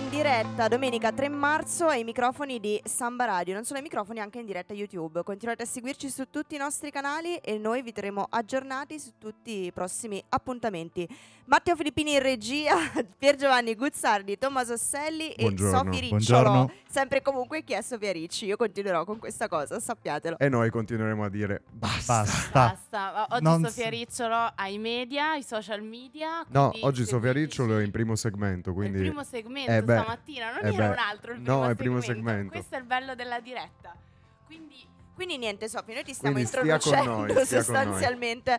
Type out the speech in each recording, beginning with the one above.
11.04 in diretta domenica 3 marzo ai microfoni di Samba Radio, non solo ai microfoni anche in diretta YouTube. Continuate a seguirci su tutti i nostri canali e noi vi terremo aggiornati su tutti i prossimi appuntamenti. Matteo Filippini in regia, Pier Giovanni Guzzardi, Tommaso Buongiorno, e Sofi Ricciolo. buongiorno. Sempre comunque chi è Sofia Ricci. Io continuerò con questa cosa, sappiatelo. E noi continueremo a dire basta. Basta. Basta, oggi Non Sofia Ricciolo ai media, ai social media. No, oggi Sofia. Ricciolo è in primo segmento, È quindi il primo segmento Eh beh, stamattina, non eh era beh, un altro il no, primo è il primo segmento. segmento. Questo è il bello della diretta. Quindi Quindi niente Sofia, noi ti stiamo Quindi introducendo sostanzialmente.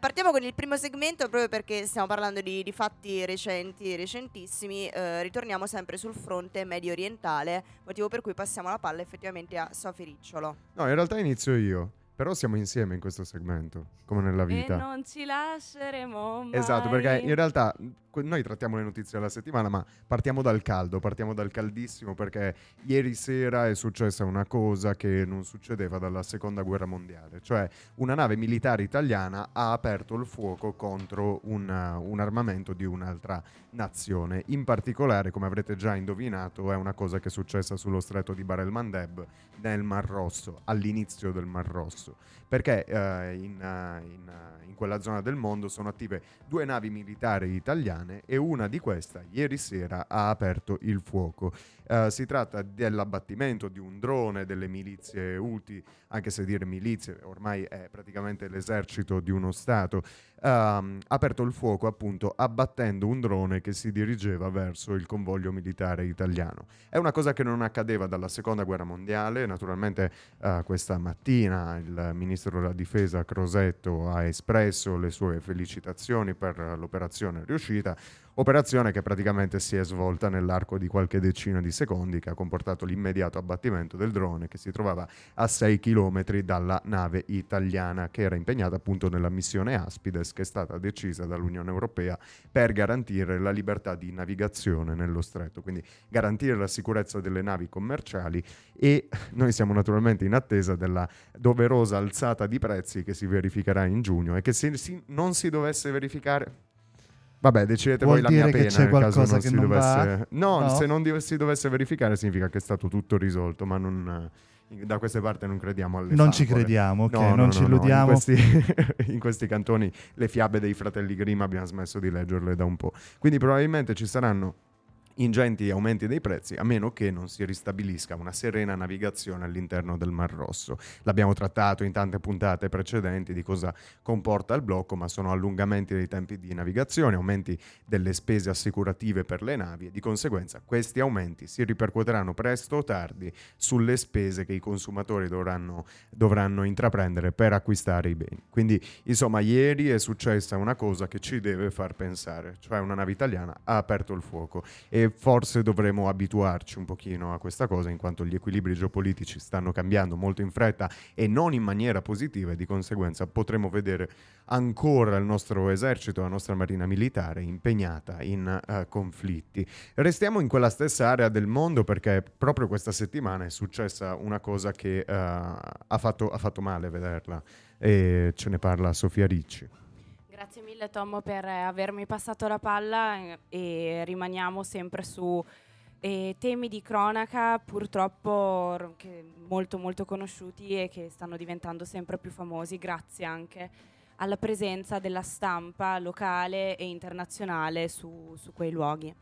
Partiamo con il primo segmento proprio perché stiamo parlando di, di fatti recenti, recentissimi. Eh, ritorniamo sempre sul fronte medio orientale, motivo per cui passiamo la palla effettivamente a Sofia Ricciolo. No, in realtà inizio io. Però siamo insieme in questo segmento, come nella e vita. non ci lasceremo mai. Esatto, perché in realtà noi trattiamo le notizie della settimana, ma partiamo dal caldo, partiamo dal caldissimo, perché ieri sera è successa una cosa che non succedeva dalla seconda guerra mondiale, cioè una nave militare italiana ha aperto il fuoco contro un, uh, un armamento di un'altra nazione. In particolare, come avrete già indovinato, è una cosa che è successa sullo stretto di Bar el Mandeb nel Mar Rosso, all'inizio del Mar Rosso perché eh, in, in, in quella zona del mondo sono attive due navi militari italiane e una di queste ieri sera ha aperto il fuoco. Eh, si tratta dell'abbattimento di un drone delle milizie Houthi, anche se dire milizie ormai è praticamente l'esercito di uno Stato, ha aperto il fuoco appunto abbattendo un drone che si dirigeva verso il convoglio militare italiano. È una cosa che non accadeva dalla seconda guerra mondiale, naturalmente eh, questa mattina il ministro della difesa Crosetto ha espresso le sue felicitazioni per l'operazione riuscita, operazione che praticamente si è svolta nell'arco di qualche decina di secondi che ha comportato l'immediato abbattimento del drone che si trovava a 6 km dalla nave italiana che era impegnata appunto nella missione Aspides che è stata decisa dall'Unione Europea per garantire la libertà di navigazione nello stretto, quindi garantire la sicurezza delle navi commerciali e noi siamo naturalmente in attesa della doverosa alzata di prezzi che si verificherà in giugno e che se si- non si dovesse verificare Vabbè, decidete Vuol voi la mia pena c'è nel caso qualcosa non che si non dovesse? No, No? se non di- si dovesse verificare significa che è stato tutto risolto, ma non da queste parti non crediamo alle Non ci favole. crediamo, ok, No, no, non no, ci illudiamo. In, questi, in questi cantoni le fiabe dei fratelli Grimm abbiamo smesso di leggerle da un po'. Quindi probabilmente ci saranno ingenti aumenti dei prezzi a meno che non si ristabilisca una serena navigazione all'interno del Mar Rosso. L'abbiamo trattato in tante puntate precedenti di cosa comporta il blocco, ma sono allungamenti dei tempi di navigazione, aumenti delle spese assicurative per le navi e di conseguenza questi aumenti si ripercuoteranno presto o tardi sulle spese che i consumatori dovranno, dovranno intraprendere per acquistare i beni. Quindi insomma ieri è successa una cosa che ci deve far pensare, cioè una nave italiana ha aperto il fuoco e forse dovremo abituarci un pochino a questa cosa in quanto gli equilibri geopolitici stanno cambiando molto in fretta e non in maniera positiva e di conseguenza potremo vedere ancora il nostro esercito, la nostra marina militare impegnata in eh, conflitti. Restiamo in quella stessa area del mondo perché proprio questa settimana è successa una cosa che eh, ha, fatto, ha fatto male vederla e ce ne parla Sofia Ricci. Grazie mille Tom per eh, avermi passato la palla eh, e rimaniamo sempre su eh, temi di cronaca purtroppo molto molto conosciuti e che stanno diventando sempre più famosi grazie anche alla presenza della stampa locale e internazionale su, su quei luoghi.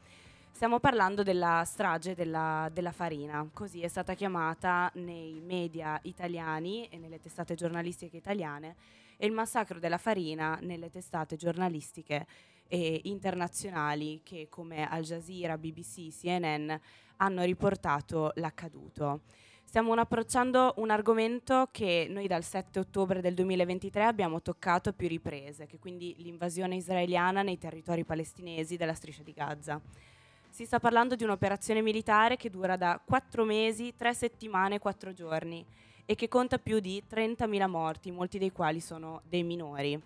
Stiamo parlando della strage della, della farina, così è stata chiamata nei media italiani e nelle testate giornalistiche italiane e il massacro della farina nelle testate giornalistiche e internazionali che come Al Jazeera, BBC, CNN hanno riportato l'accaduto. Stiamo approcciando un argomento che noi dal 7 ottobre del 2023 abbiamo toccato a più riprese, che quindi l'invasione israeliana nei territori palestinesi della striscia di Gaza. Si sta parlando di un'operazione militare che dura da 4 mesi, 3 settimane e 4 giorni e che conta più di 30.000 morti, molti dei quali sono dei minori.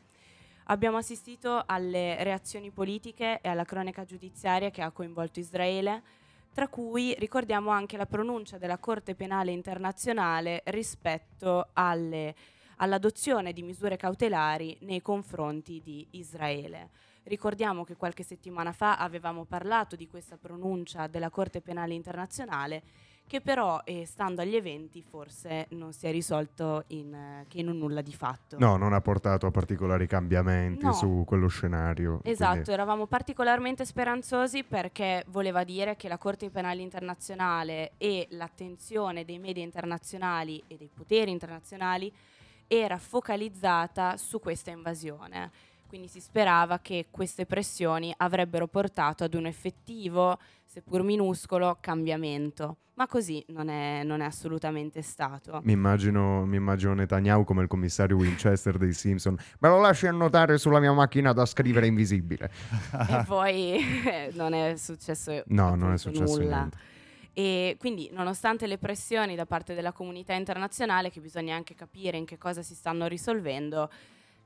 Abbiamo assistito alle reazioni politiche e alla cronaca giudiziaria che ha coinvolto Israele, tra cui ricordiamo anche la pronuncia della Corte Penale Internazionale rispetto alle, all'adozione di misure cautelari nei confronti di Israele. Ricordiamo che qualche settimana fa avevamo parlato di questa pronuncia della Corte Penale Internazionale che però, eh, stando agli eventi, forse non si è risolto in, eh, che in un nulla di fatto. No, non ha portato a particolari cambiamenti No. su quello scenario. Esatto, quindi- eravamo particolarmente speranzosi perché voleva dire che la Corte Penale Internazionale e l'attenzione dei media internazionali e dei poteri internazionali era focalizzata su questa invasione. Quindi si sperava che queste pressioni avrebbero portato ad un effettivo, seppur minuscolo, cambiamento. Ma così non è, non è assolutamente stato. Mi immagino, mi immagino Netanyahu come il commissario Winchester dei Simpson. Me lo lasci annotare sulla mia macchina da scrivere invisibile. e poi non è successo No, non è successo nulla. niente. E quindi, nonostante le pressioni da parte della comunità internazionale, che bisogna anche capire in che cosa si stanno risolvendo,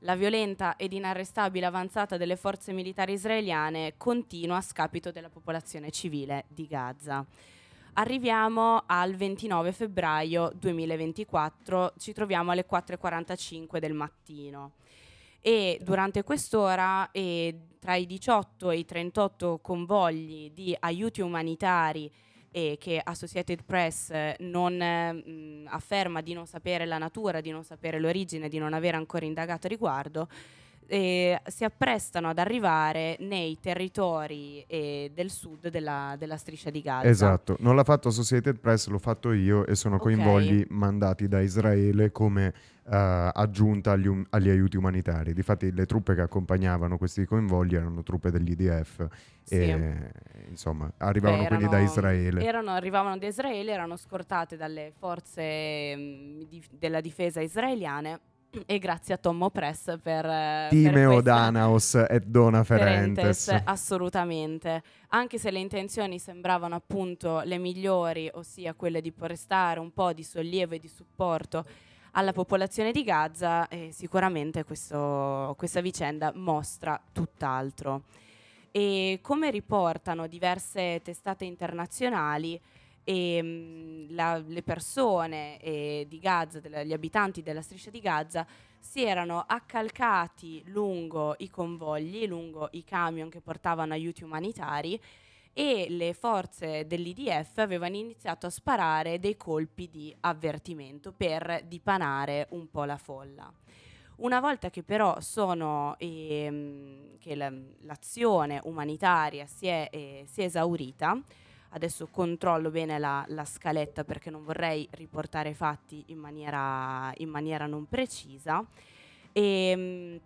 la violenta ed inarrestabile avanzata delle forze militari israeliane continua a scapito della popolazione civile di Gaza. Arriviamo al 29 febbraio 2024, ci troviamo alle 4.45 del mattino e durante quest'ora eh, tra i 18 e i 38 convogli di aiuti umanitari e che Associated Press eh, non mh, afferma di non sapere la natura, di non sapere l'origine, di non aver ancora indagato a riguardo, eh, si apprestano ad arrivare nei territori eh, del sud della, della striscia di Gaza. Esatto, non l'ha fatto Associated Press, l'ho fatto io e sono Ok. coinvogli mandati da Israele come aggiunta agli, um- agli aiuti umanitari. Difatti le truppe che accompagnavano questi convogli erano truppe dell'IDF Sì. e insomma arrivavano Beh, quindi da erano- Israele. erano- arrivavano da Israele, erano scortate dalle forze mh, di- della difesa israeliane e grazie a Tommo Press per, eh, Timeo Danaos et Dona Ferentes. Ferentes, assolutamente. Anche se le intenzioni sembravano appunto le migliori, ossia quelle di prestare un po' di sollievo e di supporto alla popolazione di Gaza, eh, sicuramente questo- questa vicenda mostra tutt'altro. E come riportano diverse testate internazionali, ehm, la- le persone eh, di Gaza, della- gli abitanti della striscia di Gaza, si erano accalcati lungo i convogli, lungo i camion che portavano aiuti umanitari e le forze dell'IDF avevano iniziato a sparare dei colpi di avvertimento per dipanare un po' la folla. Una volta che però sono, ehm, che la- l'azione umanitaria si è, eh, si è esaurita, adesso controllo bene la, la scaletta perché non vorrei riportare fatti in maniera, in maniera non precisa, ehm,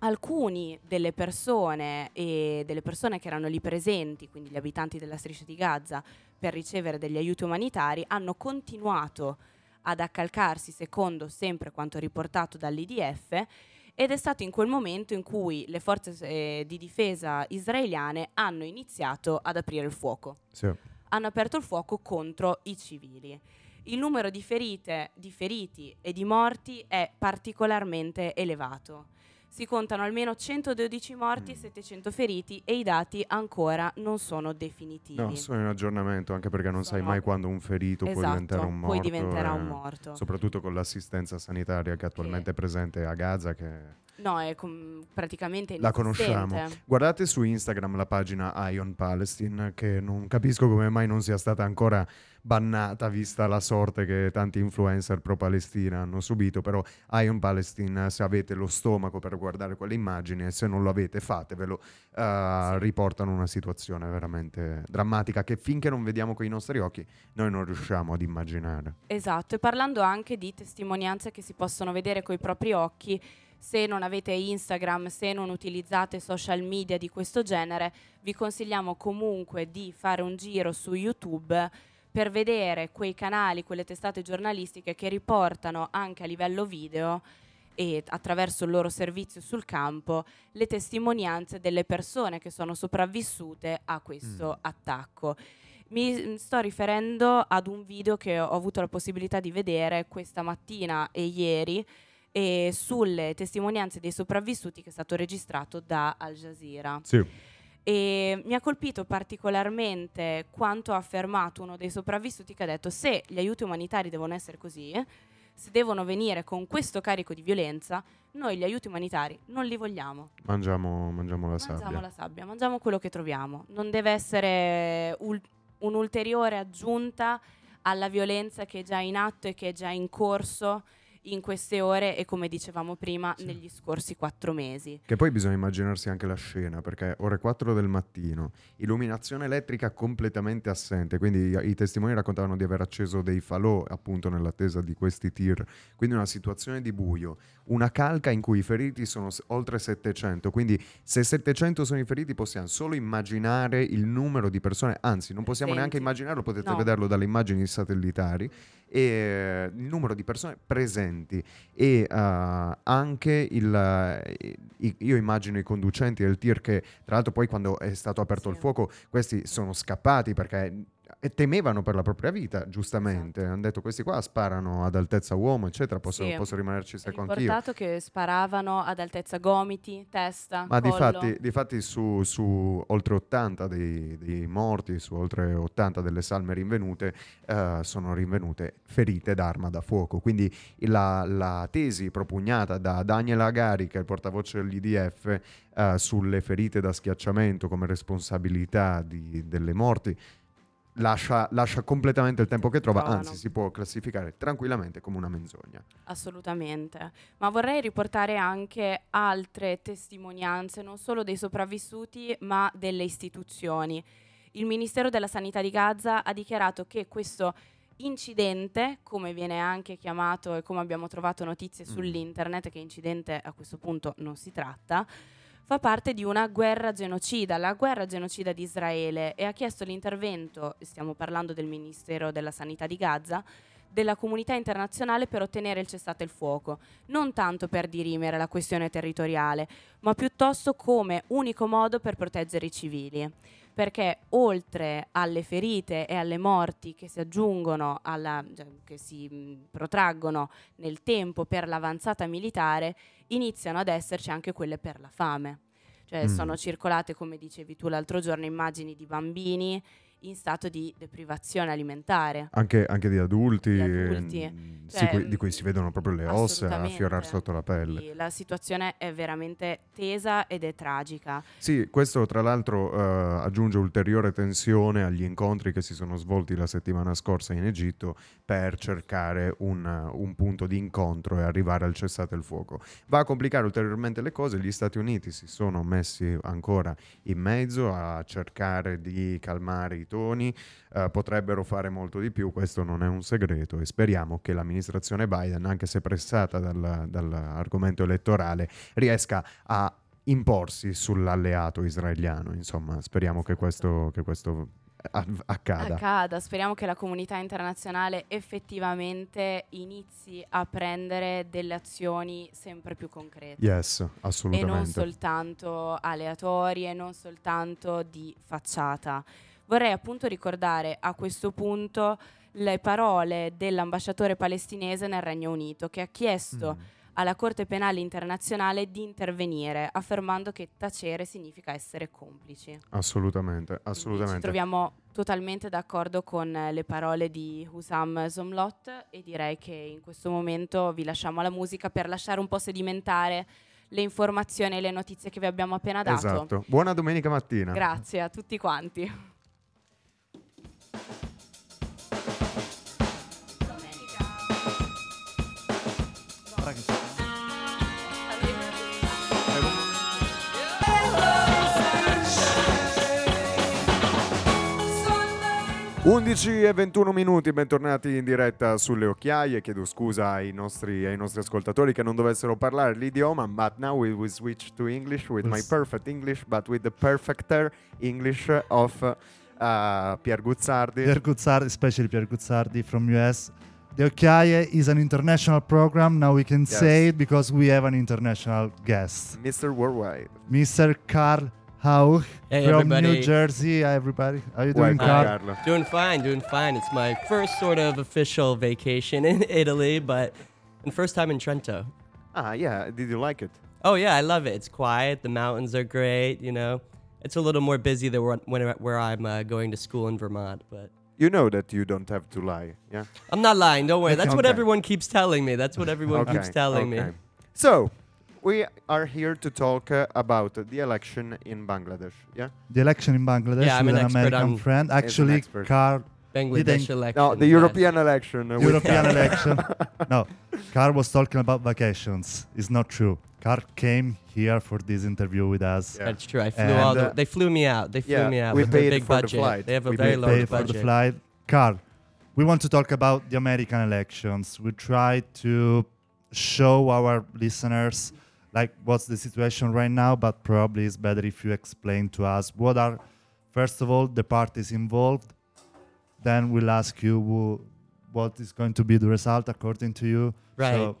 alcuni delle persone, e delle persone che erano lì presenti, quindi gli abitanti della striscia di Gaza, per ricevere degli aiuti umanitari, hanno continuato ad accalcarsi secondo sempre quanto riportato dall'IDF ed è stato in quel momento in cui le forze eh, di difesa israeliane hanno iniziato ad aprire il fuoco. Sì. Hanno aperto il fuoco contro i civili. Il numero di, ferite, di feriti e di morti è particolarmente elevato. Si contano almeno 112 morti e Mm. 700 feriti e i dati ancora non sono definitivi. No, sono in aggiornamento anche perché non sai Sono- mai quando un ferito può Esatto, diventare un morto. poi diventerà eh, un morto. Soprattutto con l'assistenza sanitaria che attualmente è presente a Gaza che No, è com- praticamente La conosciamo. Guardate su Instagram la pagina Ion Palestine, che non capisco come mai non sia stata ancora bannata, vista la sorte che tanti influencer pro-Palestina hanno subito. Però Ion Palestine, se avete lo stomaco per guardare quelle immagini, e se non lo avete, fatevelo. eh, Sì. Riportano una situazione veramente drammatica che finché non vediamo con i nostri occhi, noi non riusciamo ad immaginare. Esatto, e parlando anche di testimonianze che si possono vedere coi propri occhi, se non avete Instagram, se non utilizzate social media di questo genere, vi consigliamo comunque di fare un giro su YouTube per vedere quei canali, quelle testate giornalistiche che riportano anche a livello video e attraverso il loro servizio sul campo le testimonianze delle persone che sono sopravvissute a questo Mm. attacco. Mi mm, sto riferendo ad un video che ho avuto la possibilità di vedere questa mattina e ieri e sulle testimonianze dei sopravvissuti che è stato registrato da Al Jazeera. Sì. E mi ha colpito particolarmente quanto ha affermato uno dei sopravvissuti che ha detto se gli aiuti umanitari devono essere così, se devono venire con questo carico di violenza, noi gli aiuti umanitari non li vogliamo. Mangiamo, mangiamo la Mangiamo sabbia. la sabbia, mangiamo quello che troviamo. Non deve essere ul- un'ulteriore aggiunta alla violenza che è già in atto e che è già in corso in queste ore e come dicevamo prima Sì. negli scorsi quattro mesi. Che poi bisogna immaginarsi anche la scena, perché ore 4 del mattino, illuminazione elettrica completamente assente, quindi i, i testimoni raccontavano di aver acceso dei falò appunto nell'attesa di questi tir, quindi una situazione di buio, una calca in cui i feriti sono oltre 700, quindi se 700 sono i feriti possiamo solo immaginare il numero di persone, anzi non possiamo neanche Presenti. immaginarlo, potete No. vederlo dalle immagini satellitari, e eh, il numero di persone presenti e eh, anche il eh, i- io immagino i conducenti del tir che tra l'altro poi quando è stato aperto Sì. il fuoco questi sono scappati perché eh, temevano per la propria vita giustamente Esatto. hanno detto questi qua sparano ad altezza uomo eccetera posso, Sì. posso rimanerci secco anch'io Riportato che sparavano ad altezza gomiti, testa, ma difatti, difatti su, su oltre 80 dei, dei morti, su oltre 80 delle salme rinvenute, eh, sono rinvenute ferite d'arma da fuoco. Quindi la, la tesi propugnata da Daniel Agari, che è il portavoce dell'IDF, eh, sulle ferite da schiacciamento come responsabilità di- delle morti, lascia, lascia completamente il tempo che trova, Trovano. anzi si può classificare tranquillamente come una menzogna. Assolutamente, ma vorrei riportare anche altre testimonianze, non solo dei sopravvissuti, ma delle istituzioni. Il Ministero della Sanità di Gaza ha dichiarato che questo incidente, come viene anche chiamato e come abbiamo trovato notizie Mm. sull'internet, che incidente a questo punto non si tratta, fa parte di una guerra genocida, la guerra genocida di Israele, e ha chiesto l'intervento, stiamo parlando del Ministero della Sanità di Gaza, della comunità internazionale per ottenere il cessate il fuoco, non tanto per dirimere la questione territoriale, ma piuttosto come unico modo per proteggere i civili. Perché oltre alle ferite e alle morti che si aggiungono, alla, cioè, che si mh, protraggono nel tempo per l'avanzata militare, iniziano ad esserci anche quelle per la fame. Cioè Mm. sono circolate, come dicevi tu l'altro giorno, immagini di bambini in stato di deprivazione alimentare. Anche, anche di adulti, Di adulti. sì, Cioè, cui- di cui si vedono proprio le ossa affiorare sotto la pelle. Quindi La situazione è veramente tesa ed è tragica. Sì, questo tra l'altro eh, aggiunge ulteriore tensione agli incontri che si sono svolti la settimana scorsa in Egitto per cercare un, un punto di incontro e arrivare al cessate il fuoco. Va a complicare ulteriormente le cose, gli Stati Uniti si sono messi ancora in mezzo a cercare di calmare i toni, eh, potrebbero fare molto di più, questo non è un segreto e speriamo che l'amministrazione Biden, anche se pressata dal- dall'argomento elettorale, riesca a imporsi sull'alleato israeliano. Insomma, speriamo che questo, che questo accada. Accada, speriamo che la comunità internazionale effettivamente inizi a prendere delle azioni sempre più concrete. Yes, E non assolutamente. soltanto aleatorie, non soltanto di facciata. Vorrei appunto ricordare a questo punto le parole dell'ambasciatore palestinese nel Regno Unito che ha chiesto Mm. alla Corte Penale Internazionale di intervenire, affermando che tacere significa essere complici. Assolutamente, Quindi Ci assolutamente. troviamo totalmente d'accordo con eh, le parole di Husam Zomlot e direi che in questo momento vi lasciamo alla musica per lasciare un po' sedimentare le informazioni e le notizie che vi abbiamo appena dato. Esatto. Buona domenica mattina. Grazie a tutti quanti. 11 e 21 minuti, bentornati in diretta sulle occhiaie. Chiedo scusa ai nostri, ai nostri ascoltatori che non dovessero parlare l'idioma, but now we will switch to English with my perfect English, but with the perfecter English of uh, Pier Guzzardi. Pierre Guzzardi, especially Pierre Guzzardi from US. The Occhiaie is an international program. Now we can Yes. say it because we have an international guest, Mr. Worldwide. Mr. Karl Hauch Hey, from New. Jersey. Hi, everybody. How are you doing, Welcome, Carlo. Doing fine, doing fine. It's my first sort of official vacation in Italy, but and first time in Trento. Ah, yeah, did you like it? Oh yeah, I love it. It's quiet. The mountains are great. You know, it's a little more busy than where, when, where I'm uh, going to school in Vermont, but You know that you don't have to lie. Yeah. I'm not lying. Don't worry. That's what everyone keeps telling me. That's what everyone keeps telling me. So, we are here to talk uh, about the election in Bangladesh. Yeah. The election in Bangladesh Yeah, I'm with an an expert American on- friend. Actually. Carl, Bangladesh Didn't- election. No, the yes. European election. uh, European election. No, Carl was talking about vacations. It's not true. Carl came here for this interview with us. Yeah. That's true. I flew And, all the, uh, they flew me out. They flew yeah, me out we with their paid big for the flight. They have a We very did low Pay for budget. the flight. Carl, we want to talk about the American elections. We try to show our listeners like what's the situation right now, but probably it's better if you explain to us what are first of all the parties involved. Then we'll ask you who, what is going to be the result according to you. Right. So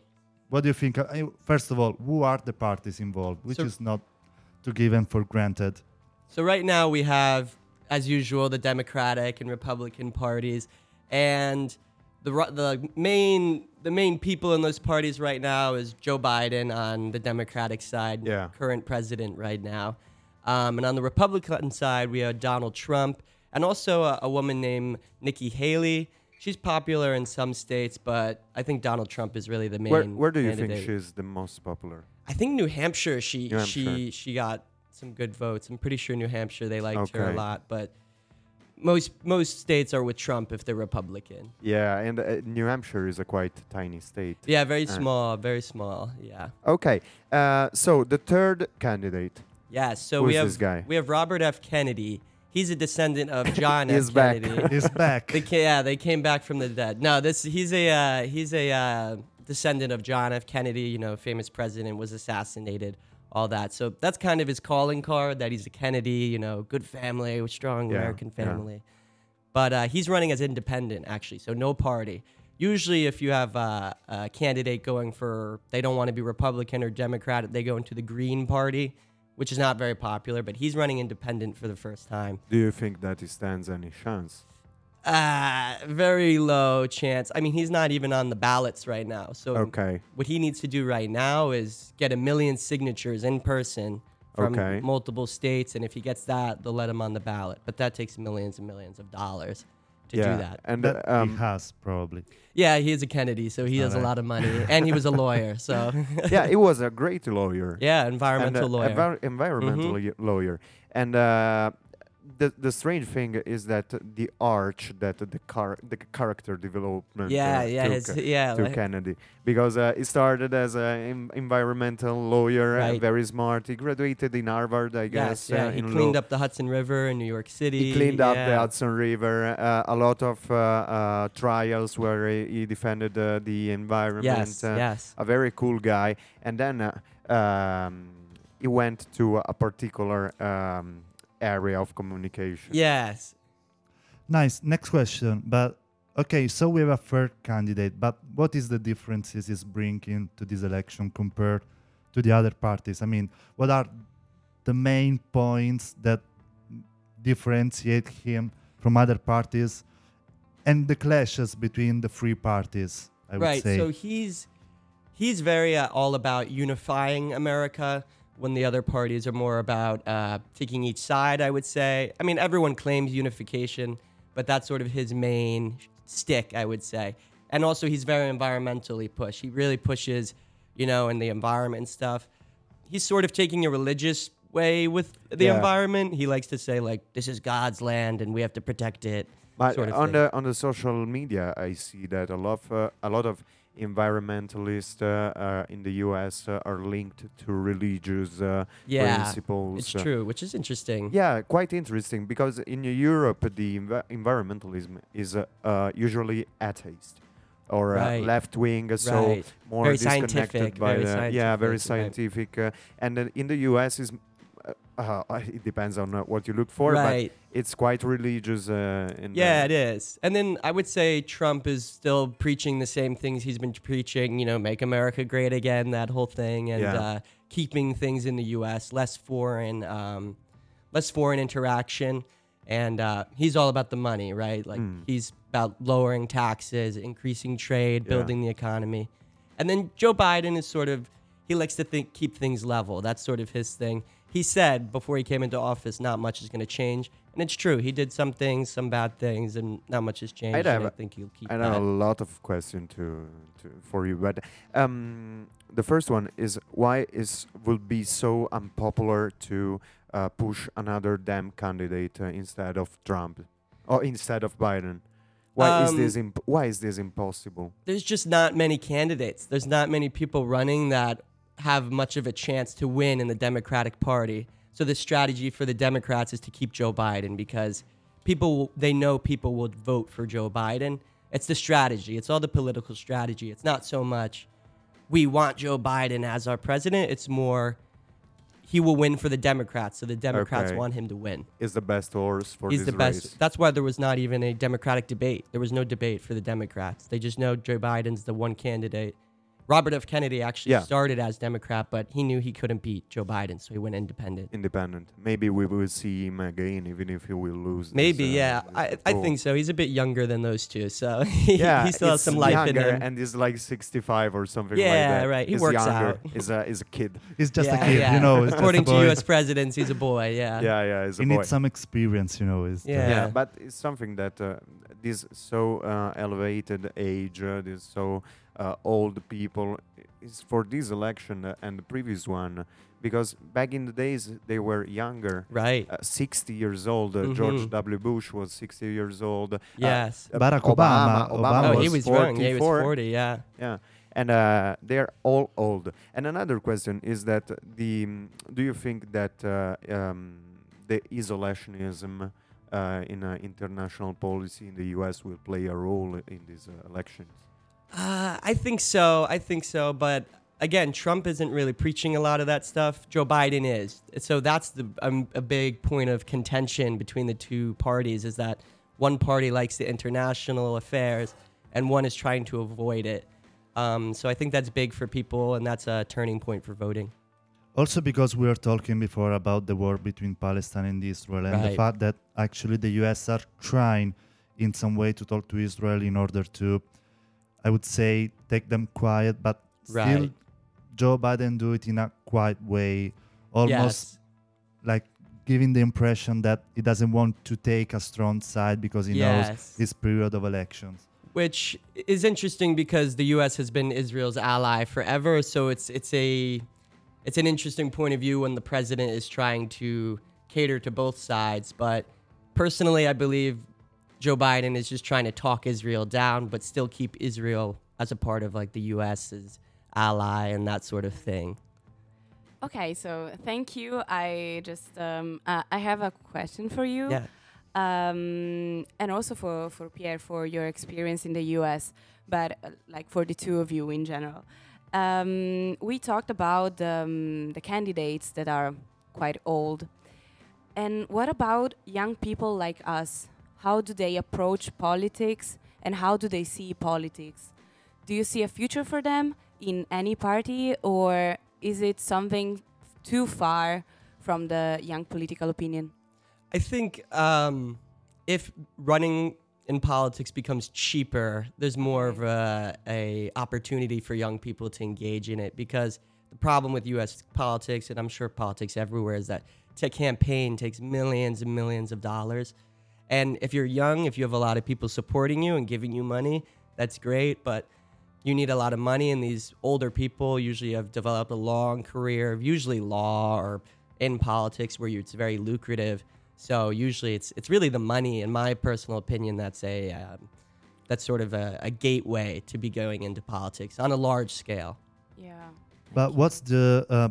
what do you think? uh, First of all, who are the parties involved, which So- is not to give them for granted. So right now we have, as usual, the Democratic and Republican parties, and the the main the main people in those parties right now is Joe Biden on the Democratic side, Yeah. current president right now, um, and on the Republican side we have Donald Trump and also a, a woman named Nikki Haley. She's popular in some states, but I think Donald Trump is really the main. Where, where do you candidate. think she's the most popular? I think New Hampshire. She New she Hampshire. she got some good votes. I'm pretty sure New Hampshire they liked her a lot, but most most states are with Trump if they're Republican. Yeah, and uh, New Hampshire is a quite tiny state. Yeah, very Uh, small, very small. Yeah. Okay, uh, so the third candidate. Yeah. So Who's we have this guy? we have Robert F. Kennedy. He's a descendant of John He's F. back. Kennedy. He's back. They ca- yeah, they came back from the dead. No, this he's a uh, he's a uh, descendant of John F. Kennedy. You know, famous president was assassinated. All that. So that's kind of his calling card. That he's a Kennedy. You know, good family, strong Yeah, American yeah. family. But uh, he's running as independent actually, so no party. Usually, if you have uh, a candidate going for they don't want to be Republican or Democrat, they go into the Green Party, which is not very popular. But he's running independent for the first time. Do you think that he stands any chance? Uh, very low chance. I mean, he's not even on the ballots right now. So Okay. what he needs to do right now is get a million signatures in person from Okay. multiple states, and if he gets that, they'll let him on the ballot. But that takes millions and millions of dollars to yeah, do that. and that uh, um, he has probably. Yeah, he is a Kennedy, so he has a Alright. lot of money, and he was a lawyer. So yeah, he was a great lawyer. yeah, and, environmental uh, lawyer. envir- environmental Mhm. y- lawyer. And uh, the the strange thing is that the arch that the car the character development yeah, uh, yeah, took, yeah. to like- Kennedy because uh, he started as an environmental lawyer, uh, Right. very smart. He graduated in Harvard, I guess. yes, yeah. uh, he cleaned law. up the Hudson River in New York City. He cleaned up the. Hudson River. Uh, a lot of uh, uh, trials where he, he defended uh, the environment. Yes, yes. A very cool guy. And then uh, um, he went to a particular um, area of communication. Yes. Nice. Next question. But okay, so we have a third candidate. But what is the differences he's bringing to this election compared to the other parties? I mean, what are the main points that differentiate him from other parties, and the clashes between the three parties? I would right. say. So he's he's very uh, all about unifying America. When the other parties are more about uh, taking each side, I would say. I mean, everyone claims unification, but that's sort of his main stick, I would say. And also, he's very environmentally pushed. He really pushes, you know, in the environment and stuff. He's sort of taking a religious way with the Yeah. environment. He likes to say like, "This is God's land, and we have to protect it." But sort of on thing. the on the social media, I see that a lot of, uh, a lot of environmentalists uh, uh, in the U.S. Uh, are linked to religious uh, Yeah, principles. it's true, which is interesting. Yeah, quite interesting because in Europe the env- environmentalism is uh, uh, usually atheist or uh, left wing, so Right. more Very disconnected scientific, by very the yeah, very scientific, scientific. Uh, and in the U.S. is uh, it depends on uh, what you look for, right. but it's quite religious. Uh, in Yeah, it is. And then I would say Trump is still preaching the same things he's been preaching, you know, make America great again, that whole thing, and Yeah. uh, keeping things in the U.S., less foreign, um, less foreign interaction. And uh, he's all about the money, right? Like Mm. he's about lowering taxes, increasing trade, Yeah. building the economy. And then Joe Biden is sort of he likes to think keep things level. That's sort of his thing. He said before he came into office, not much is going to change, and it's true. He did some things, some bad things, and not much has changed. I'd have- I think he'll keep I that. a lot of questions to, to for you, but um, the first one is why is will be so unpopular to uh, push another damn candidate uh, instead of Trump or instead of Biden? Why is this Um, imp- why is this impossible? There's just not many candidates. There's not many people running that have much of a chance to win in the Democratic Party. So the strategy for the Democrats is to keep Joe Biden because people they know people will vote for Joe Biden. It's the strategy. It's all the political strategy. It's not so much we want Joe Biden as our president. It's more he will win for the Democrats. So the Democrats Okay. want him to win. Is the best horse for He's this the best. race? That's why there was not even a Democratic debate. There was no debate for the Democrats. They just know Joe Biden's the one candidate. Robert F. Kennedy actually Yeah. started as Democrat, but he knew he couldn't beat Joe Biden, so he went independent. Independent. Maybe we will see him again, even if he will lose. this, Maybe, uh, yeah. I, I think so. He's a bit younger than those two, so he, yeah, he still has some life in younger him. and he's like 65 or something like Yeah, that. right. He He's works younger. out. He's a, he's a kid. He's just Yeah, a kid, yeah. you know. he's just a According to boy. U.S. presidents, he's a boy. Yeah. Yeah, yeah, he's a He boy. needs some experience, you know. Yeah. yeah, but it's something that uh, this so uh, elevated age, uh, this so uh, old people, is for this election uh, and the previous one, because back in the days they were younger. Right. Uh, 60 years old. Uh, George Mhm. W. Bush was 60 years old. Uh, Yes. uh, Barack Obama- Obama, Obama oh, was he was young. Yeah, he was 44. 40. Yeah. Yeah, and uh, they're all old. And another question is that the do you think that uh, um, the isolationism uh, in uh, international policy in the U.S. will play a role in these uh, elections? Uh, I think so. I think so. But again, Trump isn't really preaching a lot of that stuff. Joe Biden is. So that's the um, a big point of contention between the two parties is that one party likes the international affairs and one is trying to avoid it. Um, so I think that's big for people, and that's a turning point for voting. Also, because we were talking before about the war between Palestine and Israel, and the fact that actually the US are trying in some way to talk to Israel in order to, I would say, take them quiet, but still Joe Biden do it in a quiet way, almost yes. like giving the impression that he doesn't want to take a strong side because he knows this period of elections. which is interesting because the U.S. has been Israel's ally forever. So it's it's a it's an interesting point of view when the president is trying to cater to both sides. But personally, I believe Joe Biden is just trying to talk Israel down, but still keep Israel as a part of like the U.S.'s ally and that sort of thing. Okay, so thank you. I just um, uh, I have a question for you. Yeah. um, and also for, for Pierre for your experience in the US, but uh, like for the two of you in general. Um, we talked about um, the candidates that are quite old. And what about young people like us? How do they approach politics and how do they see politics? Do you see a future for them in any party or is it something too far from the young political opinion? I think um, if running in politics becomes cheaper, there's more of a, a opportunity for young people to engage in it because the problem with U.S. politics, and I'm sure politics everywhere, is that to campaign takes millions and millions of dollars. And if you're young, if you have a lot of people supporting you and giving you money, that's great. But you need a lot of money, and these older people usually have developed a long career of usually law or in politics where you, it's very lucrative. So usually it's it's really the money, in my personal opinion, that's a um, that's sort of a, a gateway to be going into politics on a large scale. Yeah. But what's the uh,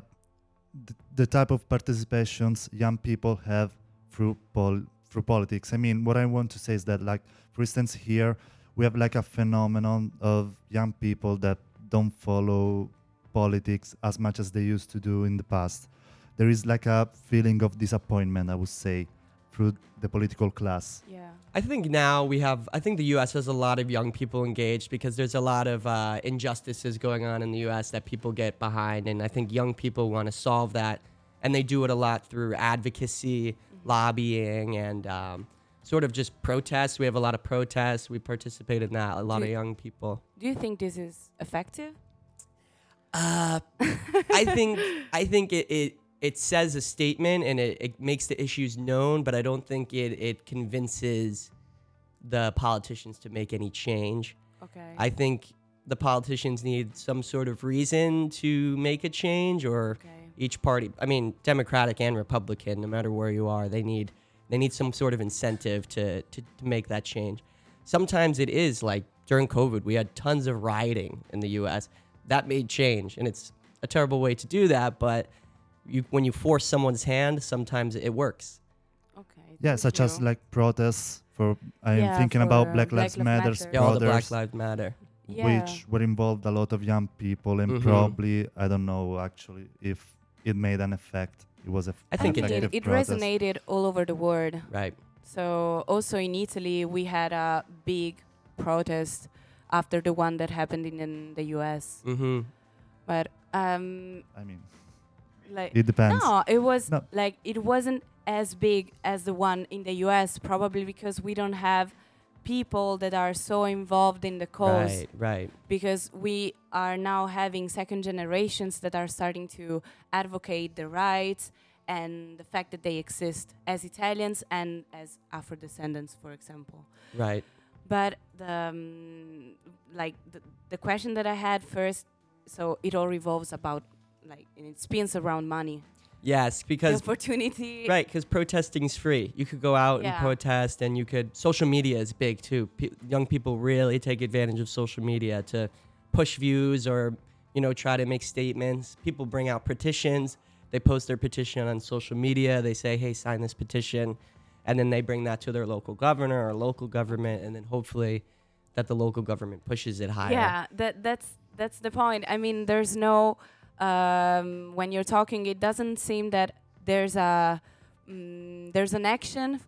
th- the type of participations young people have through pol- through politics? I mean, what I want to say is that, like, for instance, here we have like a phenomenon of young people that don't follow politics as much as they used to do in the past. There is like a feeling of disappointment, I would say, through the political class. Yeah. I think now we have. I think the U.S. has a lot of young people engaged because there's a lot of uh, injustices going on in the U.S. that people get behind, and I think young people want to solve that, and they do it a lot through advocacy, lobbying, and um, sort of just protests. We have a lot of protests. We participate in that. A lot Do- of young people. Do you think this is effective? Uh, I think I think it, it it says a statement and it, it makes the issues known, but I don't think it it convinces the politicians to make any change. Okay. I think the politicians need some sort of reason to make a change or okay. Each party i mean democratic and republican no matter where you are they need they need some sort of incentive to, to, to make that change sometimes it is like during covid we had tons of rioting in the us that made change and it's a terrible way to do that but you, when you force someone's hand sometimes it works Okay. Yeah, thank such as like protests for I'm Yeah, thinking for, about Black Black Lives Lives Matter Matter. yeah, all the black lives matter Yeah. which were involved a lot of young people, and Mhm. probably I don't know actually if it made an effect. It was a f- I think it it, did. effective it protest. resonated all over the world. right So also in Italy, we had a big protest after the one that happened in, in the U.S. mm-hmm But um, I mean, like it depends. no, it was No. like it wasn't as big as the one in the U.S. Probably because we don't have people that are so involved in the cause. right right because we are now having second generations that are starting to advocate the rights and the fact that they exist as Italians and as Afro descendants, for example. right But the um, like the, the question that I had first, so it all revolves about like and it spins around money, yes the because opportunity. Right, because protesting's free. You could go out and protest, and you could. Social media is big too. Pe- young people really take advantage of social media to push views or, you know, try to make statements. People bring out petitions. They post their petition on social media. They say, "Hey, sign this petition," and then they bring that to their local governor or local government, and then hopefully, that the local government pushes it higher. Yeah, that that's that's the point. I mean, there's no um, when you're talking, it doesn't seem that there's a mm, there's an action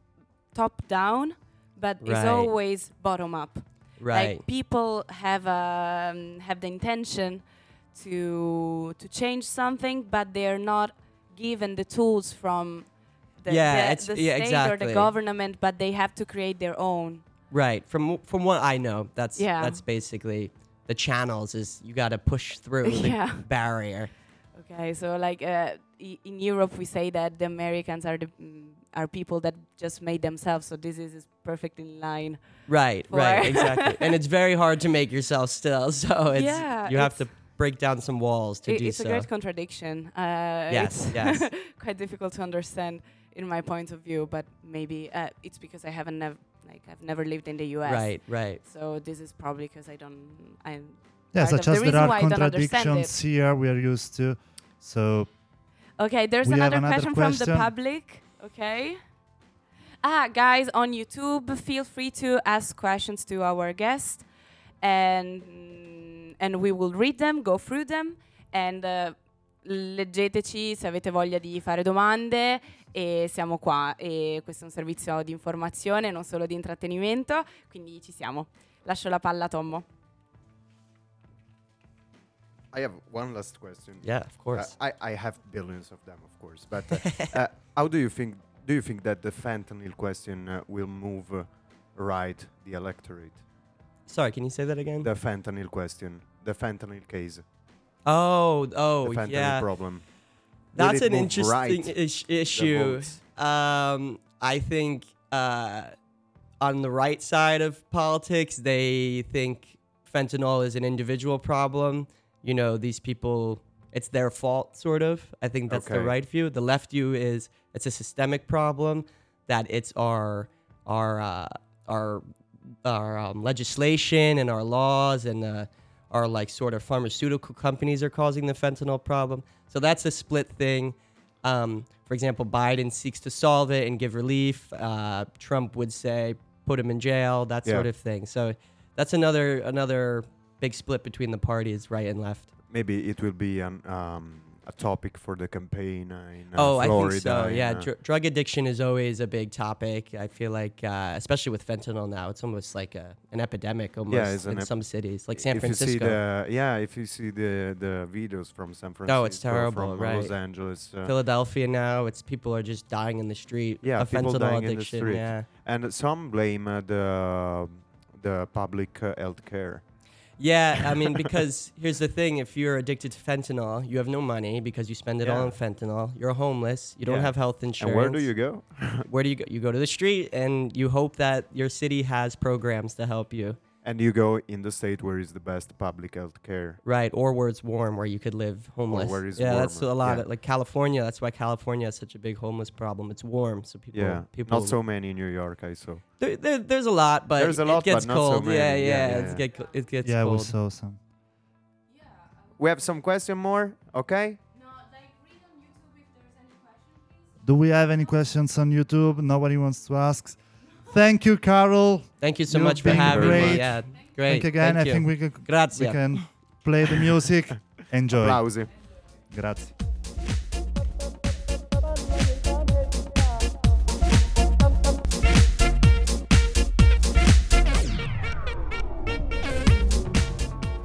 top down, but it's always bottom up. Right. Like people have um, have the intention to to change something, but they're not given the tools from the, Yeah, the, it's- the yeah, state or the government, but they have to create their own. Right. From from what I know, that's Yeah. that's basically the channels is you got to push through the Yeah. barrier. Okay, so like uh, i- in Europe, we say that the Americans are the mm, are people that just made themselves. So this is, is perfect in line. Right, right, exactly. and it's very hard to make yourself still. So it's Yeah, you have to break down some walls to I- do it's so. a great contradiction. Uh, Yes, it's yes. quite difficult to understand in my point of view, but maybe uh, it's because I haven't never like I've never lived in the U.S. right, right. So this is probably because I don't. I'm Yeah, part of such the as there are why I don't understand contradictions here we are used to. So Okay, there's another, another question, from the public. Okay. Ah, guys on YouTube, feel free to ask questions to our guest, and and we will read them, go through them, and uh, leggeteci se avete voglia di fare domande e siamo qua e questo è un servizio di informazione, non solo di intrattenimento, quindi ci siamo. Lascio la palla a Tommo. I have one last question. Yeah, of Uh, course. I, I have billions of them, of course. But uh, uh, how do you think? Do you think that the fentanyl question uh, will move uh, right the electorate? Sorry, can you say that again? The fentanyl question, the fentanyl case, oh, oh, the fentanyl yeah. problem. That's an interesting right issue. Um, I think uh, on the right side of politics, they think fentanyl is an individual problem. You know, these people, it's their fault, sort of. I think that's the right view. The left view is it's a systemic problem that it's our our uh, our our um, legislation and our laws and uh, our like sort of pharmaceutical companies are causing the fentanyl problem. So that's a split thing. Um, for example, Biden seeks to solve it and give relief. Uh, Trump would say put him in jail, that Yeah. sort of thing. So that's another another big split between the parties, right and left. Maybe it will be an, um, a topic for the campaign in uh, oh, I think so. Yeah, uh, dr- drug addiction is always a big topic. I feel like, uh, especially with fentanyl now, it's almost like a, an epidemic almost it's in ep- some cities, like San if you see Francisco. the yeah, if you see the the videos from San Francisco, Oh, it's terrible, from right. Los Angeles, uh, Philadelphia now, it's people are just dying in the street. Yeah, people fentanyl dying in the addiction. street. Yeah, and some blame uh, the the public uh, health care. Yeah, I mean, because here's the thing: if you're addicted to fentanyl, you have no money because you spend it all on fentanyl. You're homeless. You don't Yeah. have health insurance. And insurance. where do you go? Where do you go? You go to the street, and you hope that your city has programs to help you. And you go in the state where is the best public health care. Right, or where it's warm, where you could live homeless. where it's yeah, that's a lot. yeah. Of, like California, that's why California has such a big homeless problem. It's warm, so people. Yeah, people. not so many in New York, I saw. There, there, there's a lot, but There's a it lot, but gets not so many. Yeah, Yeah, yeah, yeah, it's yeah. Get, it gets yeah, we saw some. Yeah, We have some question more, okay? Do we have any questions on YouTube? Nobody wants to ask. Thank you, Carol. Thank you so You've much for having great. me. Yeah, great. Thank you again. Thank I you. think we can Grazie. we can play the music. Enjoy. Applausi. Grazie.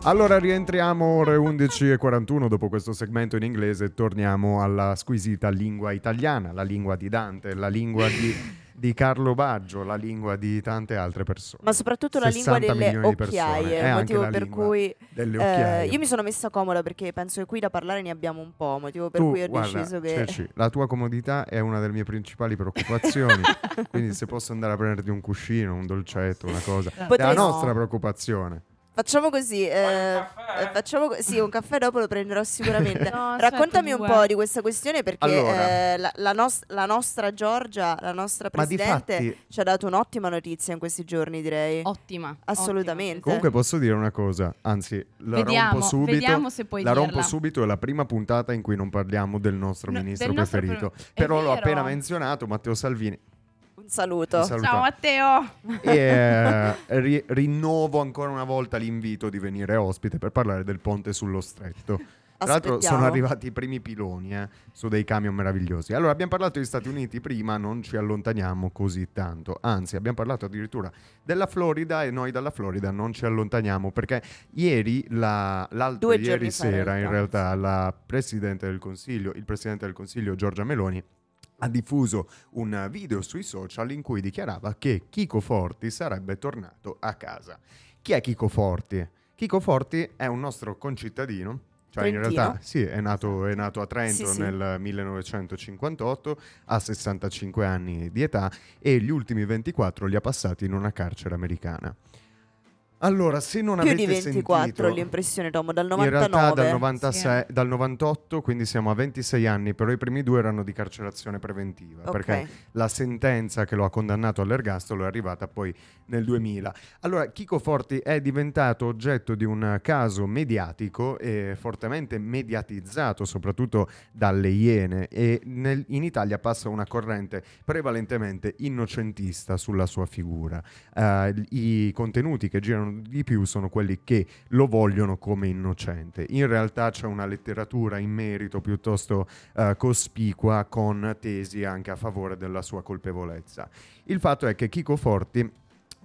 Allora rientriamo ore 11.41 dopo questo segmento in inglese e torniamo alla squisita lingua italiana, la lingua di Dante, la lingua di, di Carlo Baggio, la lingua di tante altre persone. Ma soprattutto la lingua 60 delle occhiaie, E anche motivo per cui eh, io mi sono messa comoda perché penso che qui da parlare ne abbiamo un po', motivo per tu, cui ho guarda, deciso che Ceci, la tua comodità è una delle mie principali preoccupazioni, quindi se posso andare a prenderti un cuscino, un dolcetto, una cosa, è la nostra preoccupazione. Facciamo così, eh, facciamo co- sì, un caffè dopo lo prenderò sicuramente. No, Raccontami un due. po' di questa questione perché Allora. eh, la, la nos- la nostra Giorgia, la nostra presidente, difatti- ci ha dato un'ottima notizia in questi giorni, direi. Ottima. Assolutamente. ottima. Comunque posso dire una cosa, anzi la Vediamo, rompo subito. vediamo se puoi la rompo dirla. subito, è la prima puntata in cui non parliamo del nostro No, ministro del nostro preferito. pre- è Però l'ho vero. appena menzionato, Matteo Salvini. Un saluto. Un saluto. Ciao Matteo. E eh, ri- rinnovo ancora una volta l'invito di venire ospite per parlare del ponte sullo stretto. Tra l'altro sono arrivati i primi piloni eh, su dei camion meravigliosi. Allora abbiamo parlato degli Stati Uniti prima, non ci allontaniamo così tanto. Anzi, abbiamo parlato addirittura della Florida e noi dalla Florida non ci allontaniamo perché ieri, la, l'altro ieri sera, in realtà, la Presidente del Consiglio, il Presidente del Consiglio Giorgia Meloni ha diffuso un video sui social in cui dichiarava che Chico Forti sarebbe tornato a casa. Chi è Chico Forti? Chico Forti è un nostro concittadino. Cioè, in Trentino. realtà, sì, è nato, è nato a Trento Sì, sì. nel 1958, ha 65 anni di età e gli ultimi 24 li ha passati in una carcere americana. Allora, se non Più avete di 24 sentito, l'impressione, Tom, dal in 99. realtà dal, 96 dal 98, quindi siamo a 26 anni, però i primi due erano di carcerazione preventiva, Ok. perché la sentenza che lo ha condannato all'ergastolo è arrivata poi nel 2000. Allora, Chico Forti è diventato oggetto di un caso mediatico e fortemente mediatizzato, soprattutto dalle Iene, e nel- in Italia passa una corrente prevalentemente innocentista sulla sua figura. Eh, I contenuti che girano di più sono quelli che lo vogliono come innocente. In realtà c'è una letteratura in merito piuttosto eh, cospicua con tesi anche a favore della sua colpevolezza. Il fatto è che Chico Forti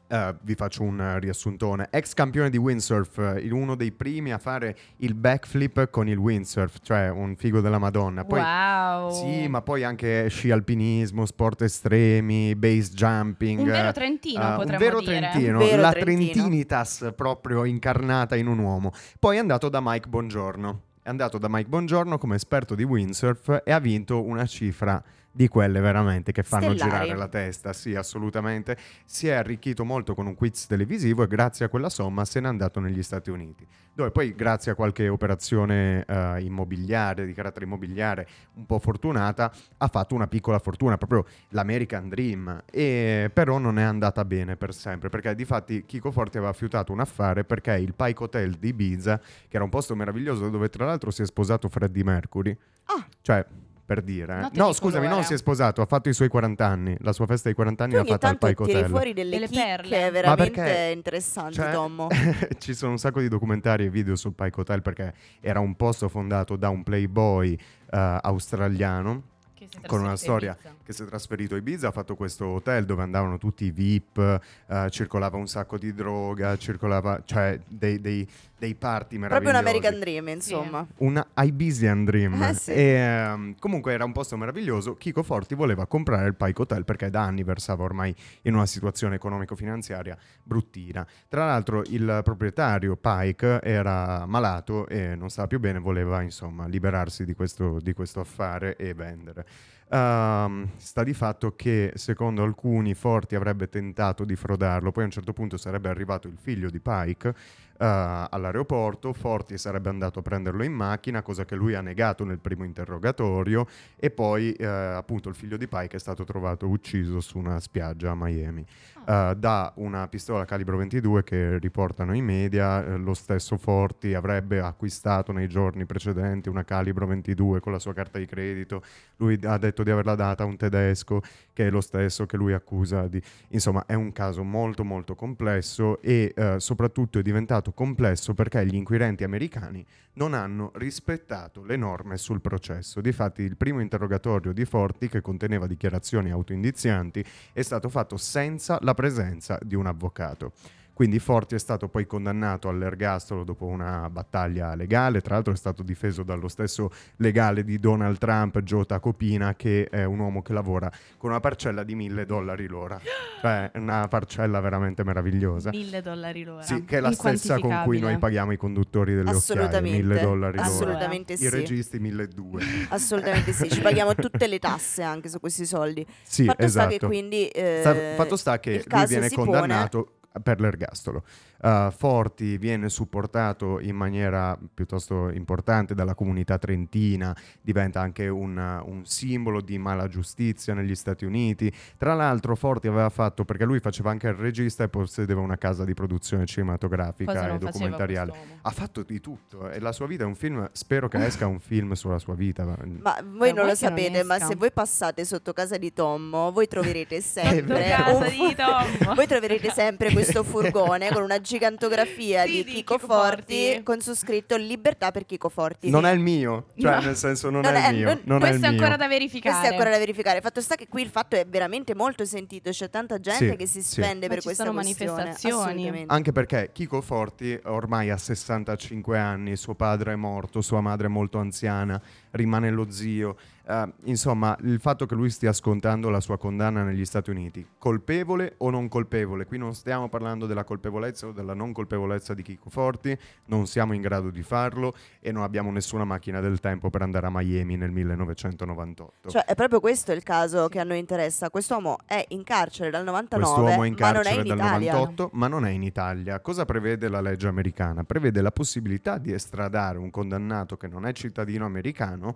eh, vi faccio un eh, riassuntone. Ex campione di windsurf, eh, il- uno dei primi a fare il backflip con il windsurf, cioè un figo della Madonna. Poi, wow. Sì, ma poi anche sci alpinismo, sport estremi, base jumping. Un vero trentino, Uh, un potremmo vero dire. trentino, Un vero la trentino. trentinitas proprio incarnata in un uomo. Poi è andato da Mike Bongiorno. È andato da Mike Bongiorno come esperto di windsurf e ha vinto una cifra di quelle veramente che fanno Stellari. girare la testa, sì, assolutamente. Si è arricchito molto con un quiz televisivo e grazie a quella somma se n'è andato negli Stati Uniti, dove poi grazie a qualche operazione eh, immobiliare, di carattere immobiliare un po' fortunata, ha fatto una piccola fortuna, proprio l'American Dream, e però non è andata bene per sempre, perché di fatti Chico Forti aveva fiutato un affare perché il Pike Hotel di Ibiza, che era un posto meraviglioso dove tra l'altro si è sposato Freddie Mercury, Ah. cioè per dire, eh. No di scusami, non colore. si è sposato, ha fatto i suoi 40 anni, la sua festa dei 40 anni l'ha fatta al tiri Hotel. fuori delle, Delle perle. veramente perché- interessanti, Cioè, Tommo. ci sono un sacco di documentari e video sul Pike Hotel perché era un posto fondato da un playboy eh, australiano con una storia che si è trasferito a Ibiza, ha fatto questo hotel dove andavano tutti i VIP, eh, circolava un sacco di droga, circolava, cioè dei, dei, dei party Proprio meravigliosi. un American Dream, insomma. Una Ibisian Dream. Eh sì. E, ehm, comunque era un posto meraviglioso. Chico Forti voleva comprare il Pike Hotel perché da anni versava ormai in una situazione economico-finanziaria bruttina. Tra l'altro il proprietario Pike era malato e non stava più bene, voleva insomma liberarsi di questo, di questo affare e vendere. Ehm, sta di fatto che secondo alcuni Forti avrebbe tentato di frodarlo, poi a un certo punto sarebbe arrivato il figlio di Pike eh, all'aeroporto, Forti sarebbe andato a prenderlo in macchina, cosa che lui ha negato nel primo interrogatorio. E poi eh, appunto il figlio di Pike è stato trovato ucciso su una spiaggia a Miami eh, da una pistola calibro 22 che riportano i media, eh, lo stesso Forti avrebbe acquistato nei giorni precedenti una calibro 22 con la sua carta di credito, lui ha detto di averla data a un tedesco che è lo stesso che lui accusa di... Insomma, è un caso molto molto complesso e eh, soprattutto è diventato complesso perché gli inquirenti americani non hanno rispettato le norme sul processo. Difatti il primo interrogatorio di Forti, che conteneva dichiarazioni autoindizianti, è stato fatto senza la presenza di un avvocato. Quindi Forti è stato poi condannato all'ergastolo dopo una battaglia legale, tra l'altro è stato difeso dallo stesso legale di Donald Trump, Joe Tacopina, che è un uomo che lavora con una parcella di mille dollari l'ora. Cioè una parcella veramente meravigliosa. Mille dollari l'ora. Sì, che è la stessa con cui noi paghiamo i conduttori delle occhiaie, Assolutamente. mille dollari l'ora. Assolutamente I sì. registi 1200. Assolutamente sì, ci paghiamo tutte le tasse anche su questi soldi. Sì, Fatto esatto. sta che quindi eh, Sta- fatto sta che lui viene si pone- condannato per l'ergastolo. Uh, Forti viene supportato in maniera piuttosto importante dalla comunità trentina, diventa anche un, uh, un simbolo di mala giustizia negli Stati Uniti. Tra l'altro Forti aveva fatto, perché lui faceva anche il regista e possedeva una casa di produzione cinematografica Cosa e documentariale. Ha fatto di tutto e la sua vita è un film, spero che esca un film sulla sua vita. Ma voi Ma non lo che non sapete, ma se voi passate sotto casa di Tommo, voi troverete Sotto sempre casa un fu- di Tommo. Voi troverete sempre questo furgone con una gigantografia Sì, di di Chico, Chico Forti, Forti. con su scritto Libertà per Chico Forti. Non è il mio, cioè No. nel senso non, Non è è- il mio. non- non è il Questo è mio. ancora da verificare. Questo è ancora da verificare. Fatto sta che qui il fatto è veramente molto sentito. C'è tanta gente Sì, che si sì. spende Ma per ci questa sono questione. manifestazioni. Assolutamente. Anche perché Chico Forti ormai ha 65 anni, suo padre è morto, sua madre è molto anziana, rimane lo zio. Eh, insomma, il fatto che lui stia scontando la sua condanna negli Stati Uniti, colpevole o non colpevole? Qui non stiamo parlando della colpevolezza o della non colpevolezza di Chico Forti, non siamo in grado di farlo e non abbiamo nessuna macchina del tempo per andare a Miami nel 1998. Cioè, è proprio questo il caso che a noi interessa. Quest'uomo è in carcere dal 99, Quest'uomo è in ma non è carcere dal Italia. 98, ma non è in Italia. Cosa prevede la legge americana? Prevede la possibilità di estradare un condannato che non è cittadino americano ¿no?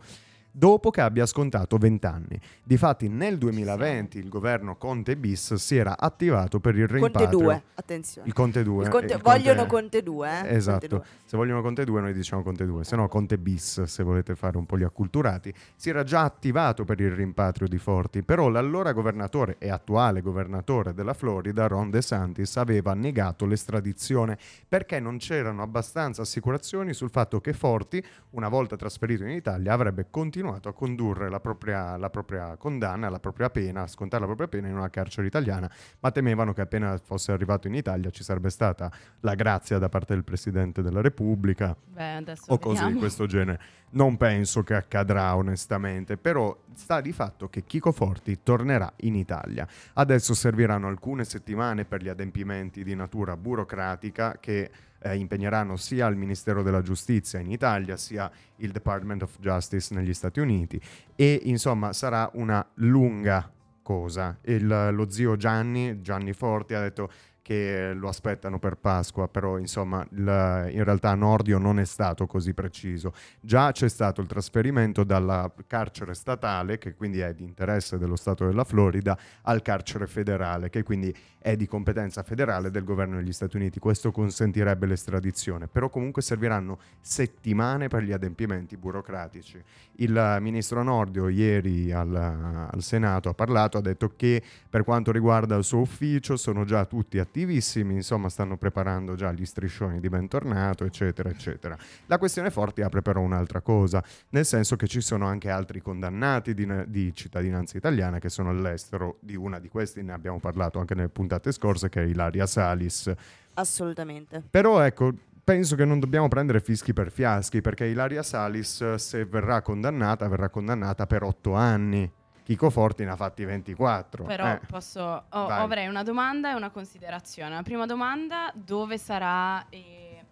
Dopo che abbia scontato 20 anni. Difatti nel 2020 il governo Conte bis si era attivato per il Conte rimpatrio. 2, attenzione. Il Conte 2. Il Conte- il vogliono Conte 2, eh? Conte Esatto. 2. Se vogliono Conte 2 noi diciamo Conte 2, se no Conte bis se volete fare un po' gli acculturati. Si era già attivato per il rimpatrio di Forti, però l'allora governatore e attuale governatore della Florida, Ron DeSantis, aveva negato l'estradizione perché non c'erano abbastanza assicurazioni sul fatto che Forti, una volta trasferito in Italia, avrebbe continuato a condurre la propria, la propria condanna, la propria pena, a scontare la propria pena in una carcere italiana, ma temevano che appena fosse arrivato in Italia ci sarebbe stata la grazia da parte del Presidente della Repubblica Beh, o cose di questo genere. Non penso che accadrà onestamente, però sta di fatto che Chico Forti tornerà in Italia. Adesso serviranno alcune settimane per gli adempimenti di natura burocratica che eh, impegneranno sia il Ministero della Giustizia in Italia sia il Department of Justice negli Stati Uniti e insomma sarà una lunga cosa. Il- lo zio Gianni, Gianni Forti, ha detto che lo aspettano per Pasqua, però insomma il- in realtà Nordio non è stato così preciso. Già c'è stato il trasferimento dalla carcere statale, che quindi è di interesse dello Stato della Florida, al carcere federale, che quindi è di competenza federale del governo degli Stati Uniti. Questo consentirebbe l'estradizione, però comunque serviranno settimane per gli adempimenti burocratici. Il ministro Nordio ieri al, al Senato ha parlato, ha detto che per quanto riguarda il suo ufficio sono già tutti attivi attivissimi, insomma stanno preparando già gli striscioni di bentornato, eccetera, eccetera. La questione Forti apre però un'altra cosa, nel senso che ci sono anche altri condannati di, di cittadinanza italiana che sono all'estero, di una di questi ne abbiamo parlato anche nelle puntate scorse, che è Ilaria Salis. Assolutamente. Però ecco, penso che non dobbiamo prendere fischi per fiaschi, perché Ilaria Salis, se verrà condannata, verrà condannata per otto anni. Chico Forti ne ha fatti 24. Però Eh, posso, ho- vai. avrei una domanda e una considerazione. La prima domanda, dove sarà... eh,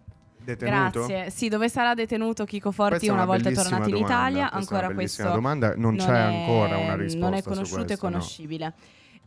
detenuto? Grazie. Sì, dove sarà detenuto Chico Forti Questa una, una volta tornato in domanda, Italia? questa Ancora questo domanda, non c'è è- ancora una risposta Non è conosciuto e questo, no.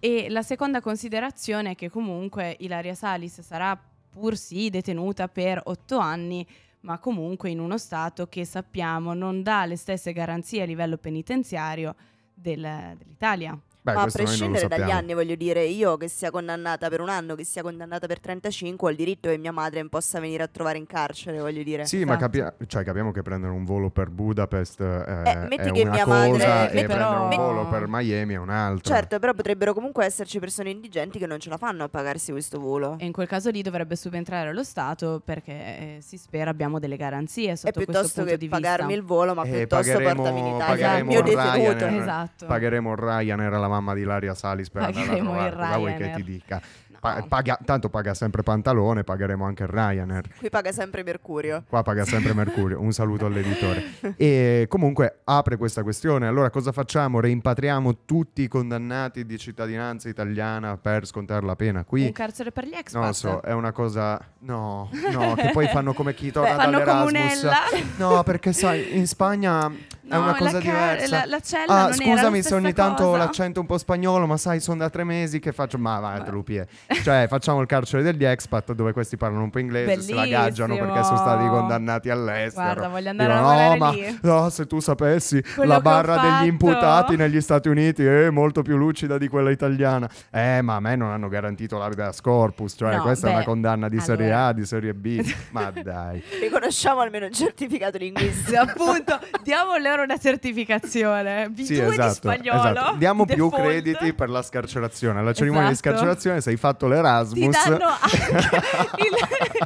E la seconda considerazione è che comunque Ilaria Salis sarà pur sì detenuta per otto anni, ma comunque in uno Stato che sappiamo non dà le stesse garanzie a livello penitenziario del- dell'Italia. Beh, Ma a prescindere dagli anni, voglio dire, io che sia condannata per un anno, che sia condannata per 35, ho il diritto che mia madre mi possa venire a trovare in carcere, voglio dire. Sì, ma Esatto. capia- cioè, capiamo che prendere un volo per Budapest eh, Eh, metti è che una mia cosa madre- e metti- prendere un però- volo per Miami è un'altra. Certo, però potrebbero comunque esserci persone indigenti che non ce la fanno a pagarsi questo volo. E in quel caso lì dovrebbe subentrare lo Stato perché eh, si spera abbiamo delle garanzie E sotto questo piuttosto punto che di vista. pagarmi il volo, ma Eh, piuttosto pagheremo- portami in Italia il pagheremo detenuto. Esatto. Pagheremo Ryanair alla mamma di Ilaria Salis per andare a Pagheremo il trovare. Cosa vuoi che ti dica? Pa- paga- tanto paga sempre Pantalone, pagheremo anche Ryanair. Qui paga sempre Mercurio. Qua paga sempre Mercurio. Un saluto all'editore. E comunque apre questa questione. Allora, cosa facciamo? Reimpatriamo tutti i condannati di cittadinanza italiana per scontare la pena qui? Un carcere per gli expat. Non lo so, è una cosa. No, no, che poi fanno come chi torna Beh, fanno dall'Erasmus. comunella. No, perché sai, in Spagna è No, una cosa diversa. la- la cella ah, scusami se ogni tanto cosa. l'accento un po' spagnolo, ma sai, sono da tre mesi che faccio. Ma vai, te lo pie. Cioè, facciamo il carcere degli expat dove questi parlano un po' inglese, se la gaggiano perché sono stati Bellissimo. condannati all'estero. Guarda, voglio andare Dicono, a no, ma lì." no, se tu sapessi Quello la barra degli fatto." imputati negli Stati Uniti è molto più lucida di quella italiana. Eh, ma a me non hanno garantito l'habeas corpus, cioè No, questa è beh, una condanna di serie allora- A, di serie B. ma dai. Riconosciamo almeno un certificato linguistico. appunto, diamo loro una certificazione. B2 Sì, di esatto, spagnolo. esatto. Diamo più default. crediti per la scarcerazione. Alla cerimonia Esatto. di scarcerazione, se hai fatto Ti l'Erasmus, danno anche il,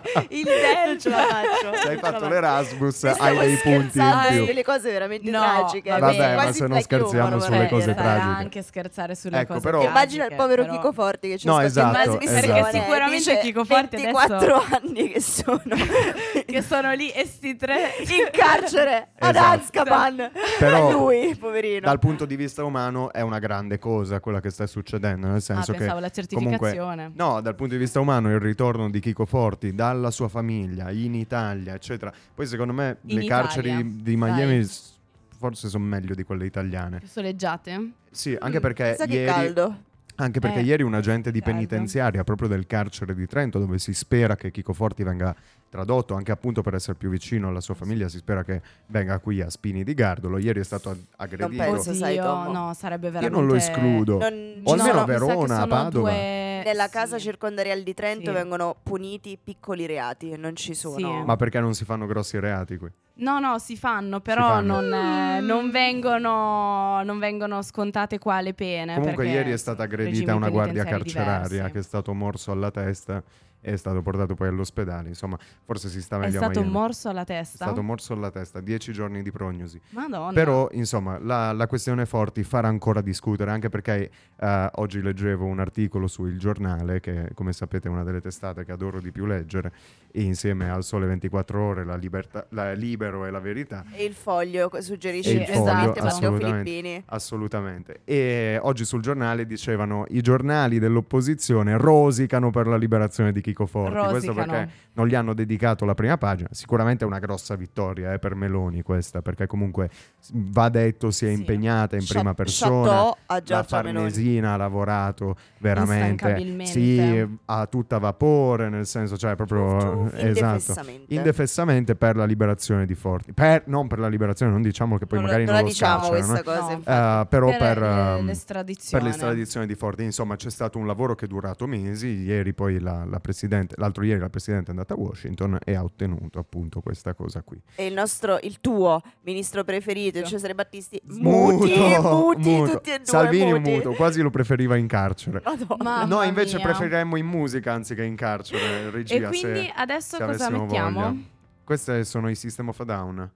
il Non ce la faccio. se hai fatto l'Erasmus, hai dei punti in più. delle cose veramente No, tragiche. vabbè, quindi ma quasi se non scherziamo sulle cose tragiche. anche scherzare sulle Ecco, cose però- tragiche, Immagina il povero però- Chico Forti che ci No, in esatto, esatto. e Sicuramente Chico Forti adesso- 24 anni che sono che sono lì e sti tre in carcere ad Esatto. Azkaban. Però, lui, poverino. Dal punto di vista umano è una grande cosa quella che sta succedendo, nel senso Ah, che pensavo la comunque certificazione. no, dal punto di vista umano il ritorno di Chico Forti dalla sua famiglia in Italia, eccetera. Poi secondo me In le Italia, carceri di Miami dai. s- forse sono meglio di quelle italiane. Più soleggiate? Sì, anche perché Sa che ieri caldo. Anche perché Eh, ieri un agente di penitenziaria proprio del carcere di Trento, dove si spera che Chico Forti venga tradotto, anche appunto per essere più vicino alla sua famiglia, si spera che venga qui a Spini di Gardolo. Ieri è stato ag- aggredito. penso. sai, Tommo. no, sarebbe Io veramente... non lo escludo. Non- O almeno No, a Verona, a Padova. due- Nella sì. casa circondariale di Trento Sì. vengono puniti piccoli reati, non ci sono. Sì. Ma perché non si fanno grossi reati qui? No, no, si fanno, però fanno. Non, eh, non vengono, non vengono scontate qua le pene. Comunque ieri è stata aggredita una guardia carceraria diversi. che è stato morso alla testa e è stato portato poi all'ospedale. Insomma, forse si sta È meglio a stato Miami. morso alla È testa? stato morso alla testa, dieci giorni di prognosi. Madonna. Però, insomma, la, la questione Forti farà ancora discutere, anche perché eh, oggi leggevo un articolo su Il Giornale, che come sapete è una delle testate che adoro di più leggere, e insieme al Sole 24 Ore, la, libertà, la Libero e la Verità. E il foglio suggerisce il esatto, foglio, Matteo assolutamente. Filippini. Assolutamente. E oggi sul giornale dicevano i giornali dell'opposizione rosicano per la liberazione di Chico Forti. Questo Rosicano. perché non gli hanno dedicato la prima pagina. Sicuramente è una grossa vittoria eh, per Meloni questa, perché comunque va detto si è Sì. impegnata in prima Cha- persona. a La Meloni. Farnesina ha lavorato veramente sì, a tutta vapore, nel senso, cioè proprio esatto. Indefessamente. Indefessamente per la liberazione di Forti. Per, non per la liberazione, non diciamo che poi non, magari non non, lo diciamo scarcerano, questa eh. cosa. No. infatti. Eh, però per, per, le- ehm, l'estradizione. per l'estradizione di Forti, insomma, c'è stato un lavoro che è durato mesi. Ieri, poi la, la presidente presidente, l'altro ieri la presidente è andata a Washington e ha ottenuto appunto questa cosa qui. E il nostro, il tuo ministro preferito, Cesare Battisti, Muto, muti, muti, muto. tutti e due Salvini muti. muto, quasi lo preferiva in carcere. Madonna. Noi invece mia. preferiremmo in musica anziché in carcere, regia. E quindi se, adesso se cosa mettiamo? voglia. Questi sono i System of a Down.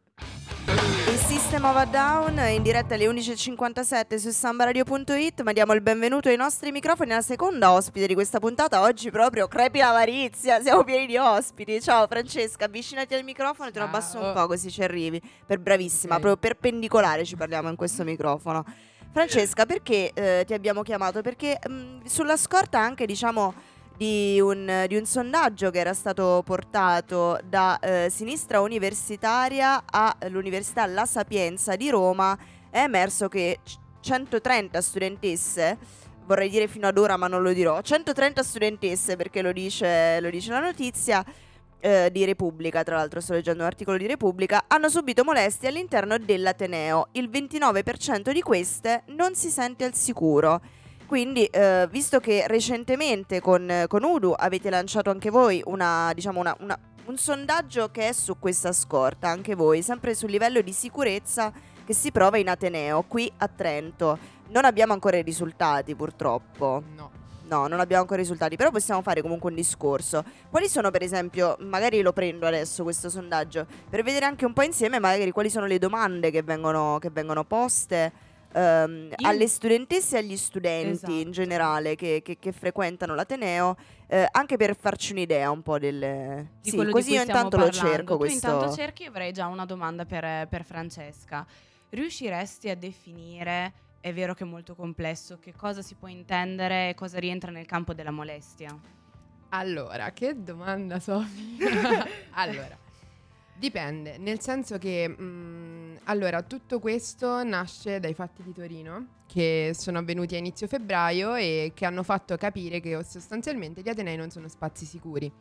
System of a Down in diretta alle 11.57 su sambaradio.it ma diamo il benvenuto ai nostri microfoni. Alla seconda ospite di questa puntata oggi proprio crepi l'avarizia siamo pieni di ospiti. Ciao Francesca avvicinati al microfono e te lo abbasso un po' così ci arrivi. Per bravissima Ok. proprio perpendicolare ci parliamo in questo microfono. Francesca perché eh, ti abbiamo chiamato? Perché mh, sulla scorta anche diciamo di un, di un sondaggio che era stato portato da eh, Sinistra Universitaria all'Università La Sapienza di Roma è emerso che c- 130 studentesse, vorrei dire fino ad ora ma non lo dirò, 130 studentesse perché lo dice, lo dice la notizia eh, di Repubblica, tra l'altro sto leggendo un articolo di Repubblica, hanno subito molestie all'interno dell'Ateneo. Il 29% di queste non si sente al sicuro. Quindi, eh, visto che recentemente con, con Udu avete lanciato anche voi una, diciamo una- una- un sondaggio che è su questa scorta, anche voi, sempre sul livello di sicurezza che si prova in Ateneo, qui a Trento. Non abbiamo ancora i risultati, purtroppo. No. No, non abbiamo ancora i risultati, però possiamo fare comunque un discorso. Quali sono, per esempio, magari lo prendo adesso questo sondaggio, per vedere anche un po' insieme magari quali sono le domande che vengono, che vengono poste ehm, alle studentesse e agli studenti Esatto. in generale che, che- che frequentano l'Ateneo, eh, anche per farci un'idea un po' del... di Sì, così io intanto lo parlando. cerco Tu questo... intanto cerchi, avrei già una domanda per, per Francesca. Riusciresti a definire, è vero che è molto complesso, che cosa si può intendere e cosa rientra nel campo della molestia? Allora, che domanda, Sofia? allora, dipende, nel senso che mm, allora, tutto questo nasce dai fatti di Torino che sono avvenuti a inizio febbraio e che hanno fatto capire che sostanzialmente gli Atenei non sono spazi sicuri.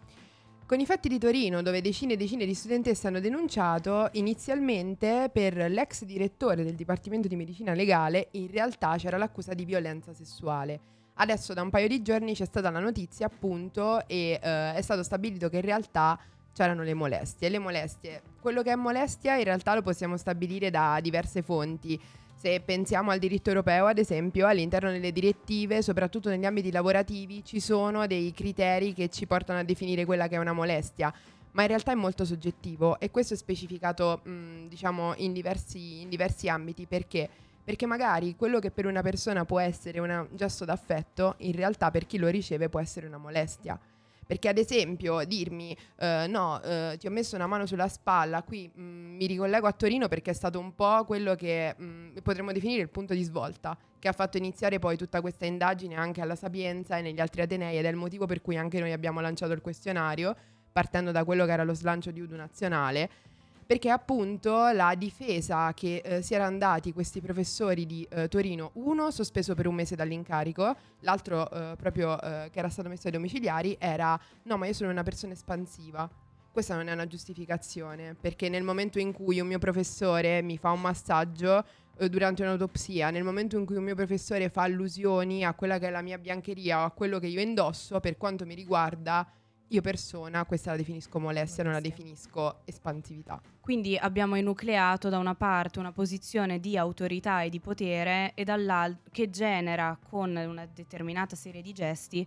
Con i fatti di Torino, dove decine e decine di studentesse hanno denunciato, inizialmente per l'ex direttore del Dipartimento di Medicina Legale, in realtà c'era l'accusa di violenza sessuale. Adesso da un paio di giorni c'è stata la notizia appunto e eh, è stato stabilito che in realtà c'erano le molestie. Le molestie, quello che è molestia in realtà lo possiamo stabilire da diverse fonti. Se pensiamo al diritto europeo, ad esempio, all'interno delle direttive, soprattutto negli ambiti lavorativi, ci sono dei criteri che ci portano a definire quella che è una molestia, ma in realtà è molto soggettivo e questo è specificato, mh, diciamo, in diversi, in diversi ambiti. Perché? Perché magari quello che per una persona può essere un gesto d'affetto, in realtà per chi lo riceve può essere una molestia. Perché ad esempio dirmi eh, no, eh, ti ho messo una mano sulla spalla, qui mh, mi ricollego a Torino perché è stato un po' quello che mh, potremmo definire il punto di svolta, che ha fatto iniziare poi tutta questa indagine anche alla Sapienza e negli altri Atenei ed è il motivo per cui anche noi abbiamo lanciato il questionario, partendo da quello che era lo slancio di Udu Nazionale, perché appunto la difesa che eh, si erano dati questi professori di eh, Torino, uno sospeso per un mese dall'incarico, l'altro eh, proprio eh, che era stato messo ai domiciliari, era no ma io sono una persona espansiva. Questa non è una giustificazione, perché nel momento in cui un mio professore mi fa un massaggio eh, durante un'autopsia, nel momento in cui un mio professore fa allusioni a quella che è la mia biancheria o a quello che io indosso, per quanto mi riguarda, io persona questa la definisco molestia, non la Molestia. definisco espansività. Quindi abbiamo enucleato da una parte una posizione di autorità e di potere e che genera con una determinata serie di gesti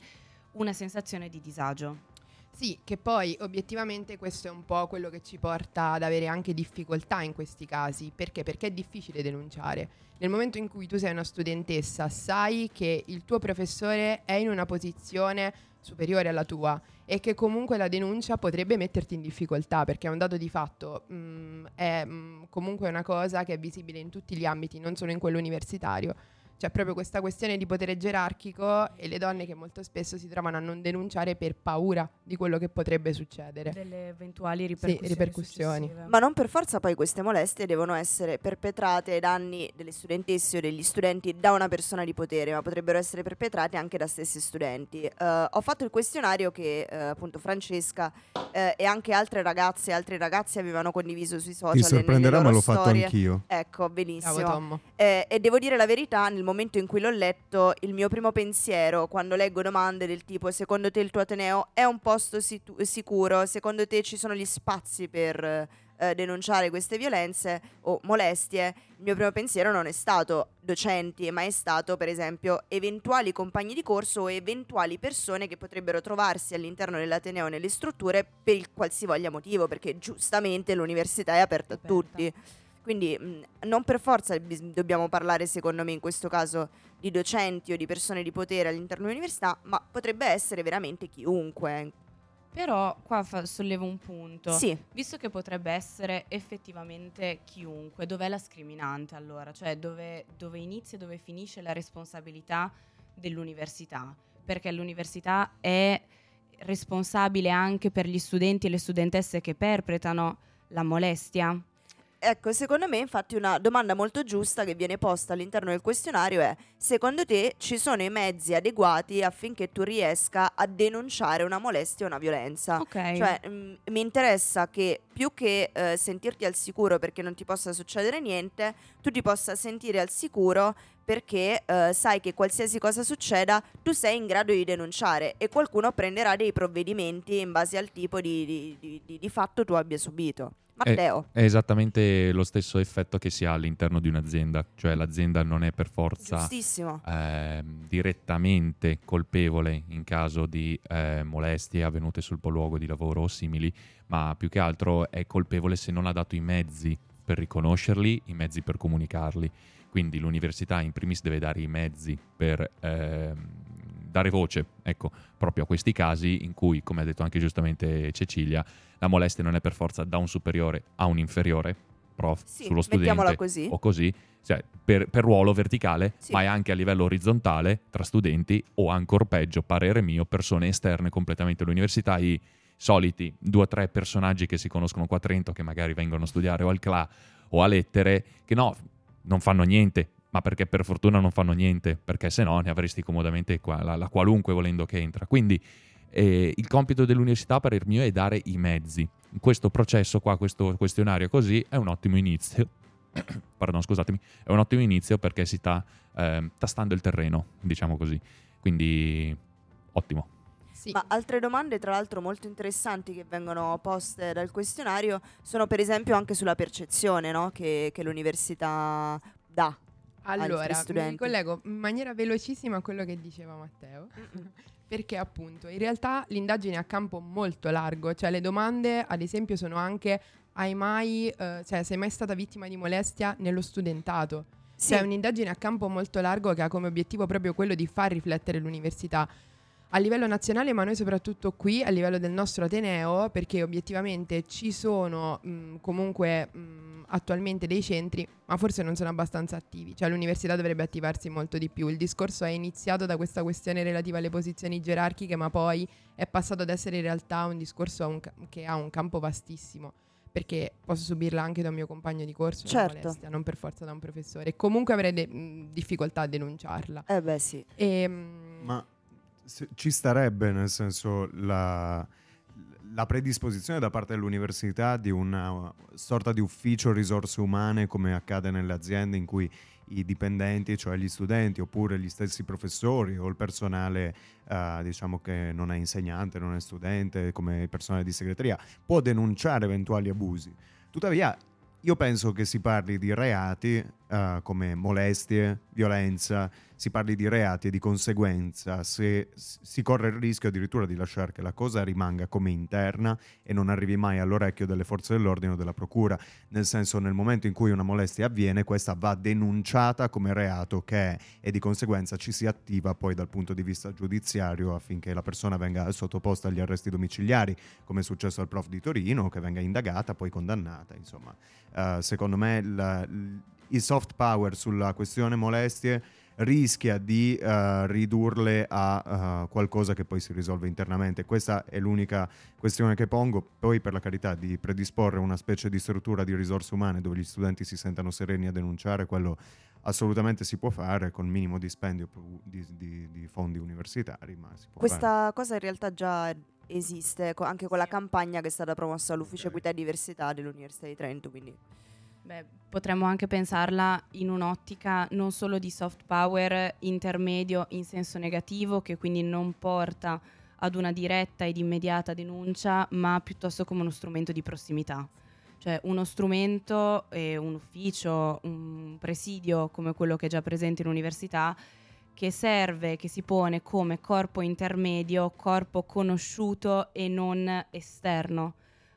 una sensazione di disagio. Sì, che poi obiettivamente questo è un po' quello che ci porta ad avere anche difficoltà in questi casi. Perché? Perché è difficile denunciare. Nel momento in cui tu sei una studentessa, sai che il tuo professore è in una posizione superiore alla tua e che comunque la denuncia potrebbe metterti in difficoltà perché è un dato di fatto, mm, è mm, comunque una cosa che è visibile in tutti gli ambiti, non solo in quello universitario. C'è proprio questa questione di potere gerarchico e le donne che molto spesso si trovano a non denunciare per paura di quello che potrebbe succedere. Delle eventuali ripercussioni. ripercussioni. successive. Ma non per forza poi queste molestie devono essere perpetrate ai danni delle studentesse o degli studenti da una persona di potere, ma potrebbero essere perpetrate anche da stessi studenti. Eh, ho fatto il questionario che eh, appunto Francesca eh, e anche altre ragazze e altri ragazzi avevano condiviso sui social. Ti sorprenderà, ma l'ho fatto storie. anch'io. Ecco, Bravo benissimo. Tommo. Eh, e devo dire la verità, nel momento momento in cui l'ho letto, il mio primo pensiero quando leggo domande del tipo secondo te il tuo Ateneo è un posto situ- sicuro, secondo te ci sono gli spazi per eh, denunciare queste violenze o molestie, il mio primo pensiero non è stato docenti, ma è stato per esempio eventuali compagni di corso o eventuali persone che potrebbero trovarsi all'interno dell'Ateneo nelle strutture per il qualsivoglia motivo, perché giustamente l'università è aperta a Aperta. tutti. Quindi mh, non per forza bis- dobbiamo parlare, secondo me, in questo caso di docenti o di persone di potere all'interno dell'università, ma potrebbe essere veramente chiunque. Però qua fa- sollevo un punto. Sì, Visto che potrebbe essere effettivamente chiunque, dov'è la scriminante allora? Cioè dove, dove inizia e dove finisce la responsabilità dell'università? Perché l'università è responsabile anche per gli studenti e le studentesse che perpetrano la molestia? Ecco, secondo me infatti una domanda molto giusta che viene posta all'interno del questionario è secondo te ci sono i mezzi adeguati affinché tu riesca a denunciare una molestia o una violenza? Ok. Cioè, mm, mi interessa che più che eh, sentirti al sicuro perché non ti possa succedere niente, tu ti possa sentire al sicuro perché eh, sai che qualsiasi cosa succeda, tu sei in grado di denunciare e qualcuno prenderà dei provvedimenti in base al tipo di- di- di- di fatto tu abbia subito. Matteo, È esattamente lo stesso effetto che si ha all'interno di un'azienda, cioè l'azienda non è per forza ehm, direttamente colpevole in caso di eh, molestie avvenute sul luogo di lavoro o simili, ma più che altro è colpevole se non ha dato i mezzi per riconoscerli, i mezzi per comunicarli. Quindi l'università in primis deve dare i mezzi per ehm, dare voce, ecco, proprio a questi casi in cui, come ha detto anche giustamente Cecilia, la molestia non è per forza da un superiore a un inferiore, prof, Sì, sullo studente così. o così, cioè per, per ruolo verticale, Sì. ma è anche a livello orizzontale tra studenti o ancora peggio, parere mio, persone esterne completamente all'università, i soliti due o tre personaggi che si conoscono qua a Trento che magari vengono a studiare o al CLA o a lettere, che no, non fanno niente, ma perché per fortuna non fanno niente, perché se no ne avresti comodamente qua, la, la qualunque volendo che entra. Quindi eh, il compito dell'università, a parer mio, è dare i mezzi. Questo processo qua, questo questionario così, è un ottimo inizio. Pardon, scusatemi, è un ottimo inizio perché si sta ehm, tastando il terreno, diciamo così. Quindi, ottimo. Sì. Ma altre domande, tra l'altro, molto interessanti che vengono poste dal questionario sono per esempio anche sulla percezione no? che, che l'università dà. Allora, mi ricollego in maniera velocissima a quello che diceva Matteo. Perché appunto in realtà l'indagine è a campo molto largo, cioè le domande ad esempio sono anche hai mai, eh, cioè sei mai stata vittima di molestia nello studentato? Sì, Cioè è un'indagine a campo molto largo che ha come obiettivo proprio quello di far riflettere l'università a livello nazionale, ma noi soprattutto qui a livello del nostro Ateneo, perché obiettivamente ci sono mh, comunque mh, attualmente dei centri, ma forse non sono abbastanza attivi, cioè l'università dovrebbe attivarsi molto di più. Il discorso è iniziato da questa questione relativa alle posizioni gerarchiche, ma poi è passato ad essere in realtà un discorso un ca- che ha un campo vastissimo. Perché posso subirla anche da un mio compagno di corso, una Certo. molestia, non per forza da un professore. Comunque avrei de- difficoltà a denunciarla. eh beh sì. E, mh, Ma se- ci starebbe nel senso la, la predisposizione da parte dell'università di una sorta di ufficio risorse umane come accade nelle aziende in cui i dipendenti, cioè gli studenti oppure gli stessi professori o il personale eh, diciamo che non è insegnante, non è studente, come il personale di segreteria, può denunciare eventuali abusi. Tuttavia io penso che si parli di reati eh, come molestie, violenza, si parli di reati e di conseguenza se si corre il rischio addirittura di lasciare che la cosa rimanga come interna e non arrivi mai all'orecchio delle forze dell'ordine o della procura, nel senso nel momento in cui una molestia avviene questa va denunciata come reato che è e di conseguenza ci si attiva poi dal punto di vista giudiziario affinché la persona venga sottoposta agli arresti domiciliari come è successo al prof di Torino che venga indagata poi condannata insomma. Eh, secondo me il, il soft power sulla questione molestie rischia di eh, ridurle a eh, qualcosa che poi si risolve internamente. Questa è l'unica questione che pongo. Poi, per la carità, di predisporre una specie di struttura di risorse umane dove gli studenti si sentano sereni a denunciare, quello assolutamente si può fare con minimo dispendio pu- di, di- di fondi universitari. Ma si può fare. Questa cosa in realtà già esiste anche con la campagna che è stata promossa all'Ufficio Ok. Equità e Diversità dell'Università di Trento, quindi Beh, potremmo anche pensarla in un'ottica non solo di soft power intermedio in senso negativo, che quindi non porta ad una diretta ed immediata denuncia, ma piuttosto come uno strumento di prossimità. Cioè uno strumento e un ufficio, un presidio come quello che è già presente in università, che serve, che si pone come corpo intermedio, corpo conosciuto e non esterno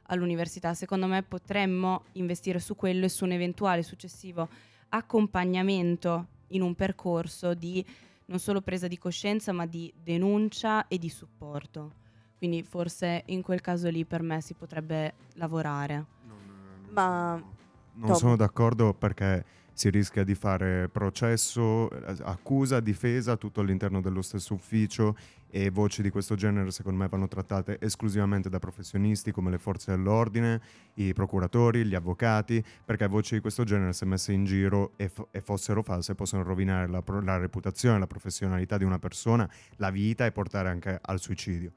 all'università. Secondo me potremmo investire su quello e su un eventuale successivo accompagnamento in un percorso di non solo presa di coscienza, ma di denuncia e di supporto. Quindi forse in quel caso lì per me si potrebbe lavorare. Non, non Ma- sono- non Tom. sono d'accordo perché si rischia di fare processo, eh, accusa, difesa, tutto all'interno dello stesso ufficio e voci di questo genere secondo me vanno trattate esclusivamente da professionisti come le forze dell'ordine, i procuratori, gli avvocati, perché voci di questo genere se messe in giro e, fo- e fossero false possono rovinare la, pro- la reputazione, la professionalità di una persona, la vita e portare anche al suicidio.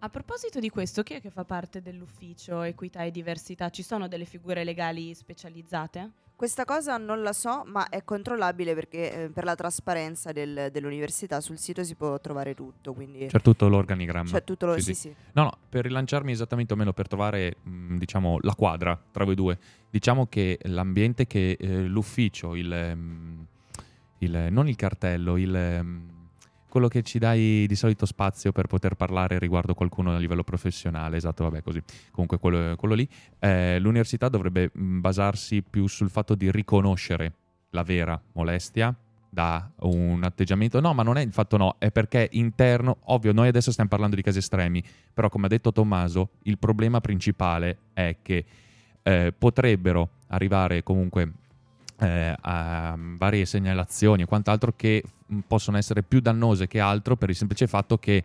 A proposito di questo, chi è che fa parte dell'ufficio equità e diversità? Ci sono delle figure legali specializzate? Questa cosa non la so, ma è controllabile perché eh, per la trasparenza del- dell'università sul sito si può trovare tutto, quindi C'è tutto l'organigramma. c'è tutto lo... Sì, Sì, sì. No, no, per rilanciarmi esattamente o meno per trovare, mh, diciamo, la quadra tra voi due. Diciamo che l'ambiente che eh, l'ufficio, il, ehm, il- non il cartello, il, ehm, quello che ci dai di solito spazio per poter parlare riguardo qualcuno a livello professionale, esatto, vabbè, così. Comunque quello, quello lì, eh, l'università dovrebbe mh, basarsi più sul fatto di riconoscere la vera molestia da un atteggiamento. No, ma non è il fatto no, è perché interno, ovvio, noi adesso stiamo parlando di casi estremi, però come ha detto Tommaso, il problema principale è che eh, potrebbero arrivare comunque eh, a varie segnalazioni e quant'altro che mh, possono essere più dannose che altro per il semplice fatto che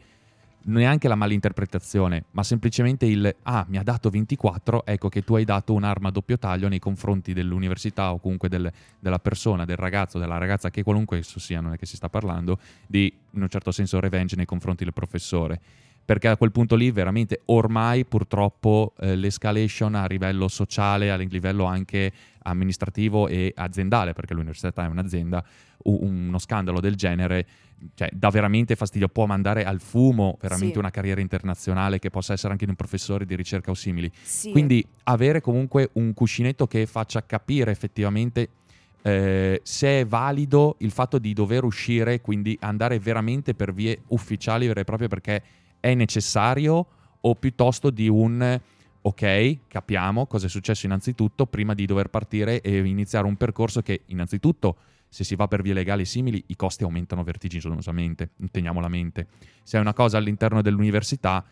neanche la malinterpretazione, ma semplicemente il ah, mi ha dato 24, ecco che tu hai dato un'arma a doppio taglio nei confronti dell'università o comunque del- della persona, del ragazzo, della ragazza, che qualunque esso sia, non è che si sta parlando, di in un certo senso revenge nei confronti del professore. Perché a quel punto lì veramente ormai purtroppo eh, l'escalation a livello sociale, a livello anche amministrativo e aziendale, perché l'università è un'azienda, uno scandalo del genere cioè, dà veramente fastidio, può mandare al fumo veramente Sì. una carriera internazionale che possa essere anche di un professore di ricerca o simili. Sì. Quindi avere comunque un cuscinetto che faccia capire effettivamente eh, se è valido il fatto di dover uscire, quindi andare veramente per vie ufficiali vere e proprie perché è necessario o piuttosto di un ok, capiamo cosa è successo innanzitutto prima di dover partire e iniziare un percorso che innanzitutto se si va per vie legali simili i costi aumentano vertiginosamente, teniamo la mente. Se è una cosa all'interno dell'università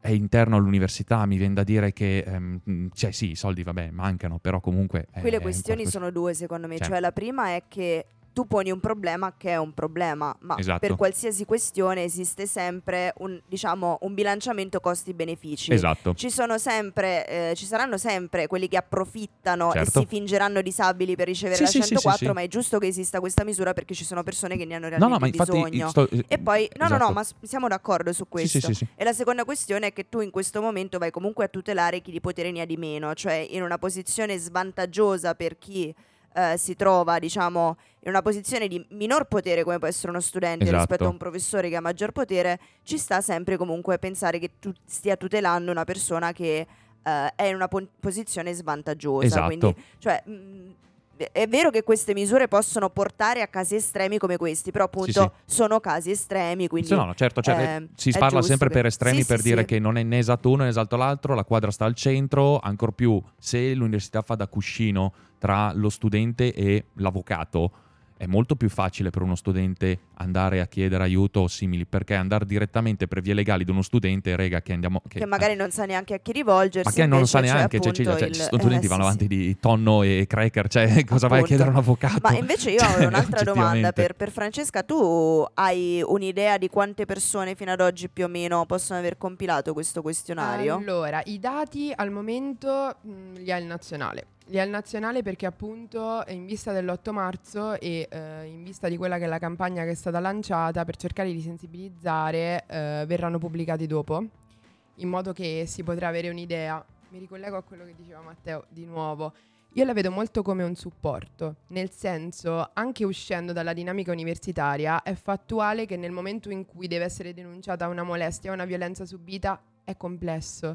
è interno all'università, mi viene da dire che, ehm, cioè sì, i soldi vabbè mancano, però comunque... Qui le questioni sono due secondo me, Cioè. cioè la prima è che tu poni un problema che è un problema, ma Esatto. per qualsiasi questione esiste sempre un, diciamo, un bilanciamento costi-benefici. Esatto. Ci sono sempre, eh, ci saranno sempre quelli che approfittano Certo. e si fingeranno disabili per ricevere Sì, la sì, sì, 104, sì, ma è giusto che esista questa misura perché ci sono persone che ne hanno No, realmente no, ma infatti... bisogno. sto- E poi, no, no, esatto. no, ma s- siamo d'accordo su questo. sì, sì. E la seconda questione è che tu in questo momento vai comunque a tutelare chi di potere ne ha di meno, cioè in una posizione svantaggiosa per chi eh, si trova, diciamo, in una posizione di minor potere come può essere uno studente Esatto. rispetto a un professore che ha maggior potere, ci sta sempre comunque a pensare che tu stia tutelando una persona che eh, è in una pon- posizione svantaggiosa. Esatto. Quindi, cioè, mh, è vero che queste misure possono portare a casi estremi come questi, però appunto sono casi estremi, quindi Sì, no, no, certo, cioè, eh, si parla sempre che- per estremi Sì, per sì, dire sì. che non è né esatto uno né esatto l'altro, la quadra sta al centro, ancor più se l'università fa da cuscino tra lo studente e l'avvocato. È molto più facile per uno studente andare a chiedere aiuto o simili, perché andare direttamente per vie legali di uno studente, rega, che andiamo... che magari non sa neanche a chi rivolgersi. ma che non sa neanche, cioè, appunto Cecilia, cioè, il- gli studenti eh, vanno sì, avanti sì. di tonno e cracker, cioè cosa vai a Appunto. chiedere a un avvocato? Ma invece io Cioè, ho un'altra domanda per, per Francesca. Tu hai un'idea di quante persone fino ad oggi più o meno possono aver compilato questo questionario? Allora, i dati al momento mh, li ha il nazionale. Li ha il nazionale perché appunto in vista dell'8 marzo e eh, in vista di quella che è la campagna che è stata lanciata per cercare di sensibilizzare eh, verranno pubblicati dopo, in modo che si potrà avere un'idea. Mi ricollego a quello che diceva Matteo di nuovo. Io la vedo molto come un supporto, nel senso, anche uscendo dalla dinamica universitaria, è fattuale che nel momento in cui deve essere denunciata una molestia o una violenza subita è complesso.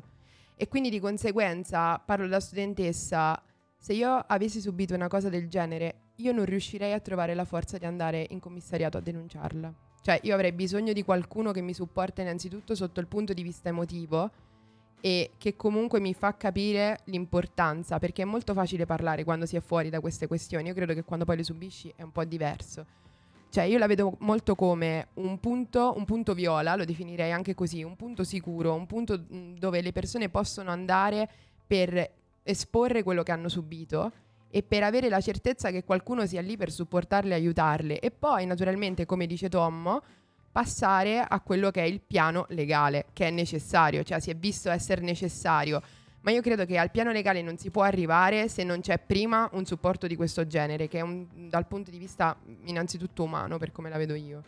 E quindi di conseguenza, parlo da studentessa, se io avessi subito una cosa del genere, io non riuscirei a trovare la forza di andare in commissariato a denunciarla. Cioè, io avrei bisogno di qualcuno che mi supporta innanzitutto sotto il punto di vista emotivo e che comunque mi fa capire l'importanza, perché è molto facile parlare quando si è fuori da queste questioni. Io credo che quando poi le subisci è un po' diverso. Cioè, io la vedo molto come un punto, un punto viola, lo definirei anche così, un punto sicuro, un punto mh, dove le persone possono andare per esporre quello che hanno subito e per avere la certezza che qualcuno sia lì per supportarle e aiutarle. E poi, naturalmente, come dice Tommo, passare a quello che è il piano legale, che è necessario, cioè si è visto essere necessario. Ma io credo che al piano legale non si può arrivare se non c'è prima un supporto di questo genere, che è un, dal punto di vista innanzitutto umano, per come la vedo io.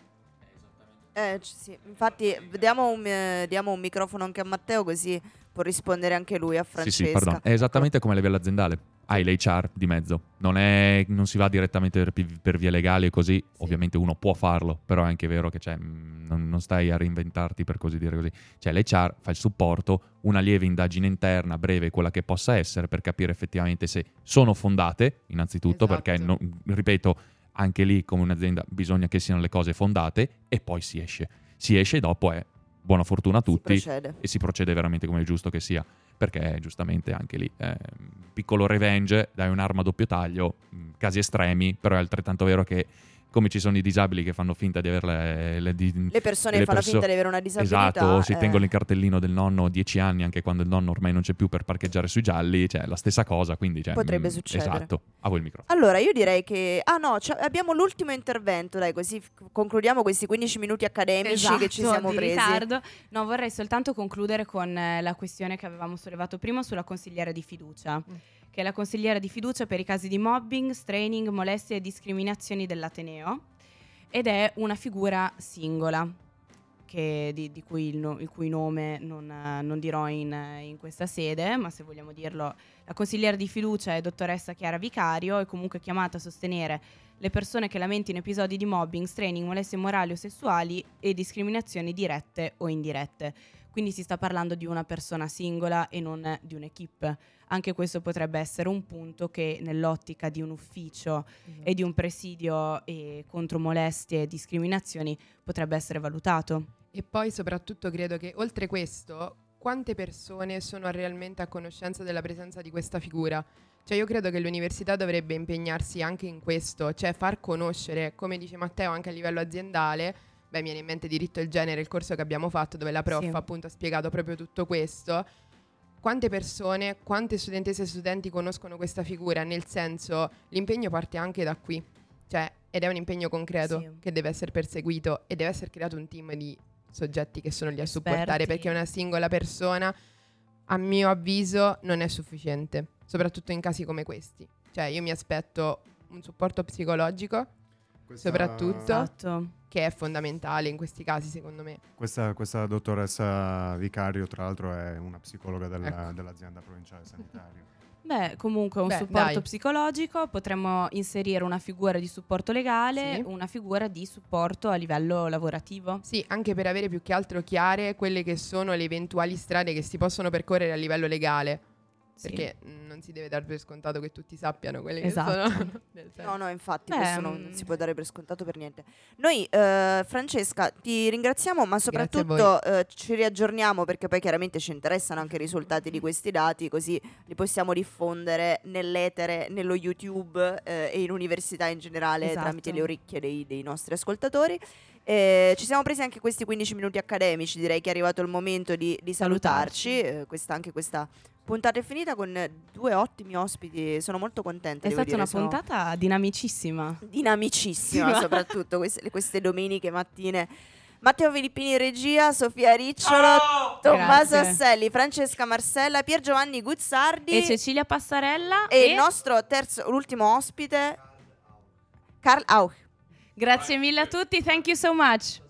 Eh, sì. Infatti, diamo un, eh, diamo un microfono anche a Matteo così può rispondere anche lui a Sì, Francesca. sì, pardon. È esattamente come a livello aziendale. Hai l'HR di mezzo. Non, è- non si va direttamente per, per vie legali e così. Ovviamente uno può farlo, però è anche vero che cioè, non, non stai a reinventarti per così dire così. Cioè l'HR fa il supporto, una lieve indagine interna, breve, quella che possa essere, per capire effettivamente se sono fondate, innanzitutto, Esatto. perché, non- ripeto, anche lì come un'azienda bisogna che siano le cose fondate e poi si esce. Si esce e dopo è buona fortuna a Si tutti procede. e si procede veramente come è giusto che sia. Perché giustamente anche lì, eh, piccolo revenge, dai un'arma a doppio taglio, mh, casi estremi, però è altrettanto vero che come ci sono i disabili che fanno finta di avere le, le di- Le persone le fanno perso- finta di avere una disabilità. Esatto, si eh. tengono il cartellino del nonno 10 anni anche quando il nonno ormai non c'è più per parcheggiare sui gialli, cioè la stessa cosa, quindi cioè, Potrebbe mh, succedere. Esatto, a voi il microfono. Allora, io direi che. Ah, no, abbiamo l'ultimo intervento, dai, così concludiamo questi 15 minuti accademici che ci Esatto, siamo di presi. ritardo. No, vorrei soltanto concludere con eh, la questione che avevamo sollevato prima sulla consigliera di fiducia, Mm. Che è la consigliera di fiducia per i casi di mobbing, straining, molestie e discriminazioni dell'Ateneo ed è una figura singola che- di, di cui il, no- il cui nome non, non dirò in, in questa sede, ma se vogliamo dirlo, la consigliera di fiducia è dottoressa Chiara Vicario, è comunque chiamata a sostenere le persone che lamentino episodi di mobbing, straining, molestie morali o sessuali e discriminazioni dirette o indirette. Quindi si sta parlando di una persona singola e non di un'equipe. Anche questo potrebbe essere un punto che nell'ottica di un ufficio e di un presidio contro molestie e discriminazioni potrebbe essere valutato. E poi soprattutto credo che oltre questo, quante persone sono realmente a conoscenza della presenza di questa figura? Cioè io credo che l'università dovrebbe impegnarsi anche in questo, cioè far conoscere, come dice Matteo, anche a livello aziendale, beh mi viene in mente diritto del genere, il corso che abbiamo fatto dove la prof Sì. appunto ha spiegato proprio tutto questo. Quante persone, quante studentesse e studenti conoscono questa figura? Nel senso, l'impegno parte anche da qui, cioè, ed è un impegno concreto Sì. che deve essere perseguito e deve essere creato un team di soggetti che sono lì a Esperti. supportare perché una singola persona, a mio avviso, non è sufficiente, soprattutto in casi come questi. Cioè, io mi aspetto un supporto psicologico Questa- Soprattutto- Esatto. Che è fondamentale in questi casi, secondo me. Questa, questa dottoressa Vicario, tra l'altro, è una psicologa della- Ecco. dell'azienda provinciale sanitaria. Beh, comunque un Beh, supporto dai. psicologico, potremmo inserire una figura di supporto legale, Sì. una figura di supporto a livello lavorativo. Sì, anche per avere più che altro chiare quelle che sono le eventuali strade che si possono percorrere a livello legale. Sì. Perché non si deve dar per scontato che tutti sappiano quelle Esatto. che sono. nel senso. No, no, infatti, Beh, questo non, mm. si può dare per scontato per niente. Noi, eh, Francesca, ti ringraziamo, ma soprattutto eh, ci riaggiorniamo perché poi chiaramente ci interessano anche i risultati di questi dati, così li possiamo diffondere nell'etere, nello YouTube eh, e in università in generale Esatto. tramite le orecchie dei, dei nostri ascoltatori. Eh, ci siamo presi anche questi 15 minuti accademici, direi che è arrivato il momento di, di salutarci. Eh, questa, anche questa puntata è finita con due ottimi ospiti, sono molto contenta. È stata dire, una sono- puntata dinamicissima. dinamicissima soprattutto queste, queste domeniche mattine Matteo Filippini in regia, Sofia Ricciolo, Tommaso Grazie. Asselli, Francesca Marcella, Pier Giovanni Guzzardi E Cecilia Passarella e il nostro terzo, l'ultimo ospite Carl Auch. Grazie mille a tutti, thank you so much.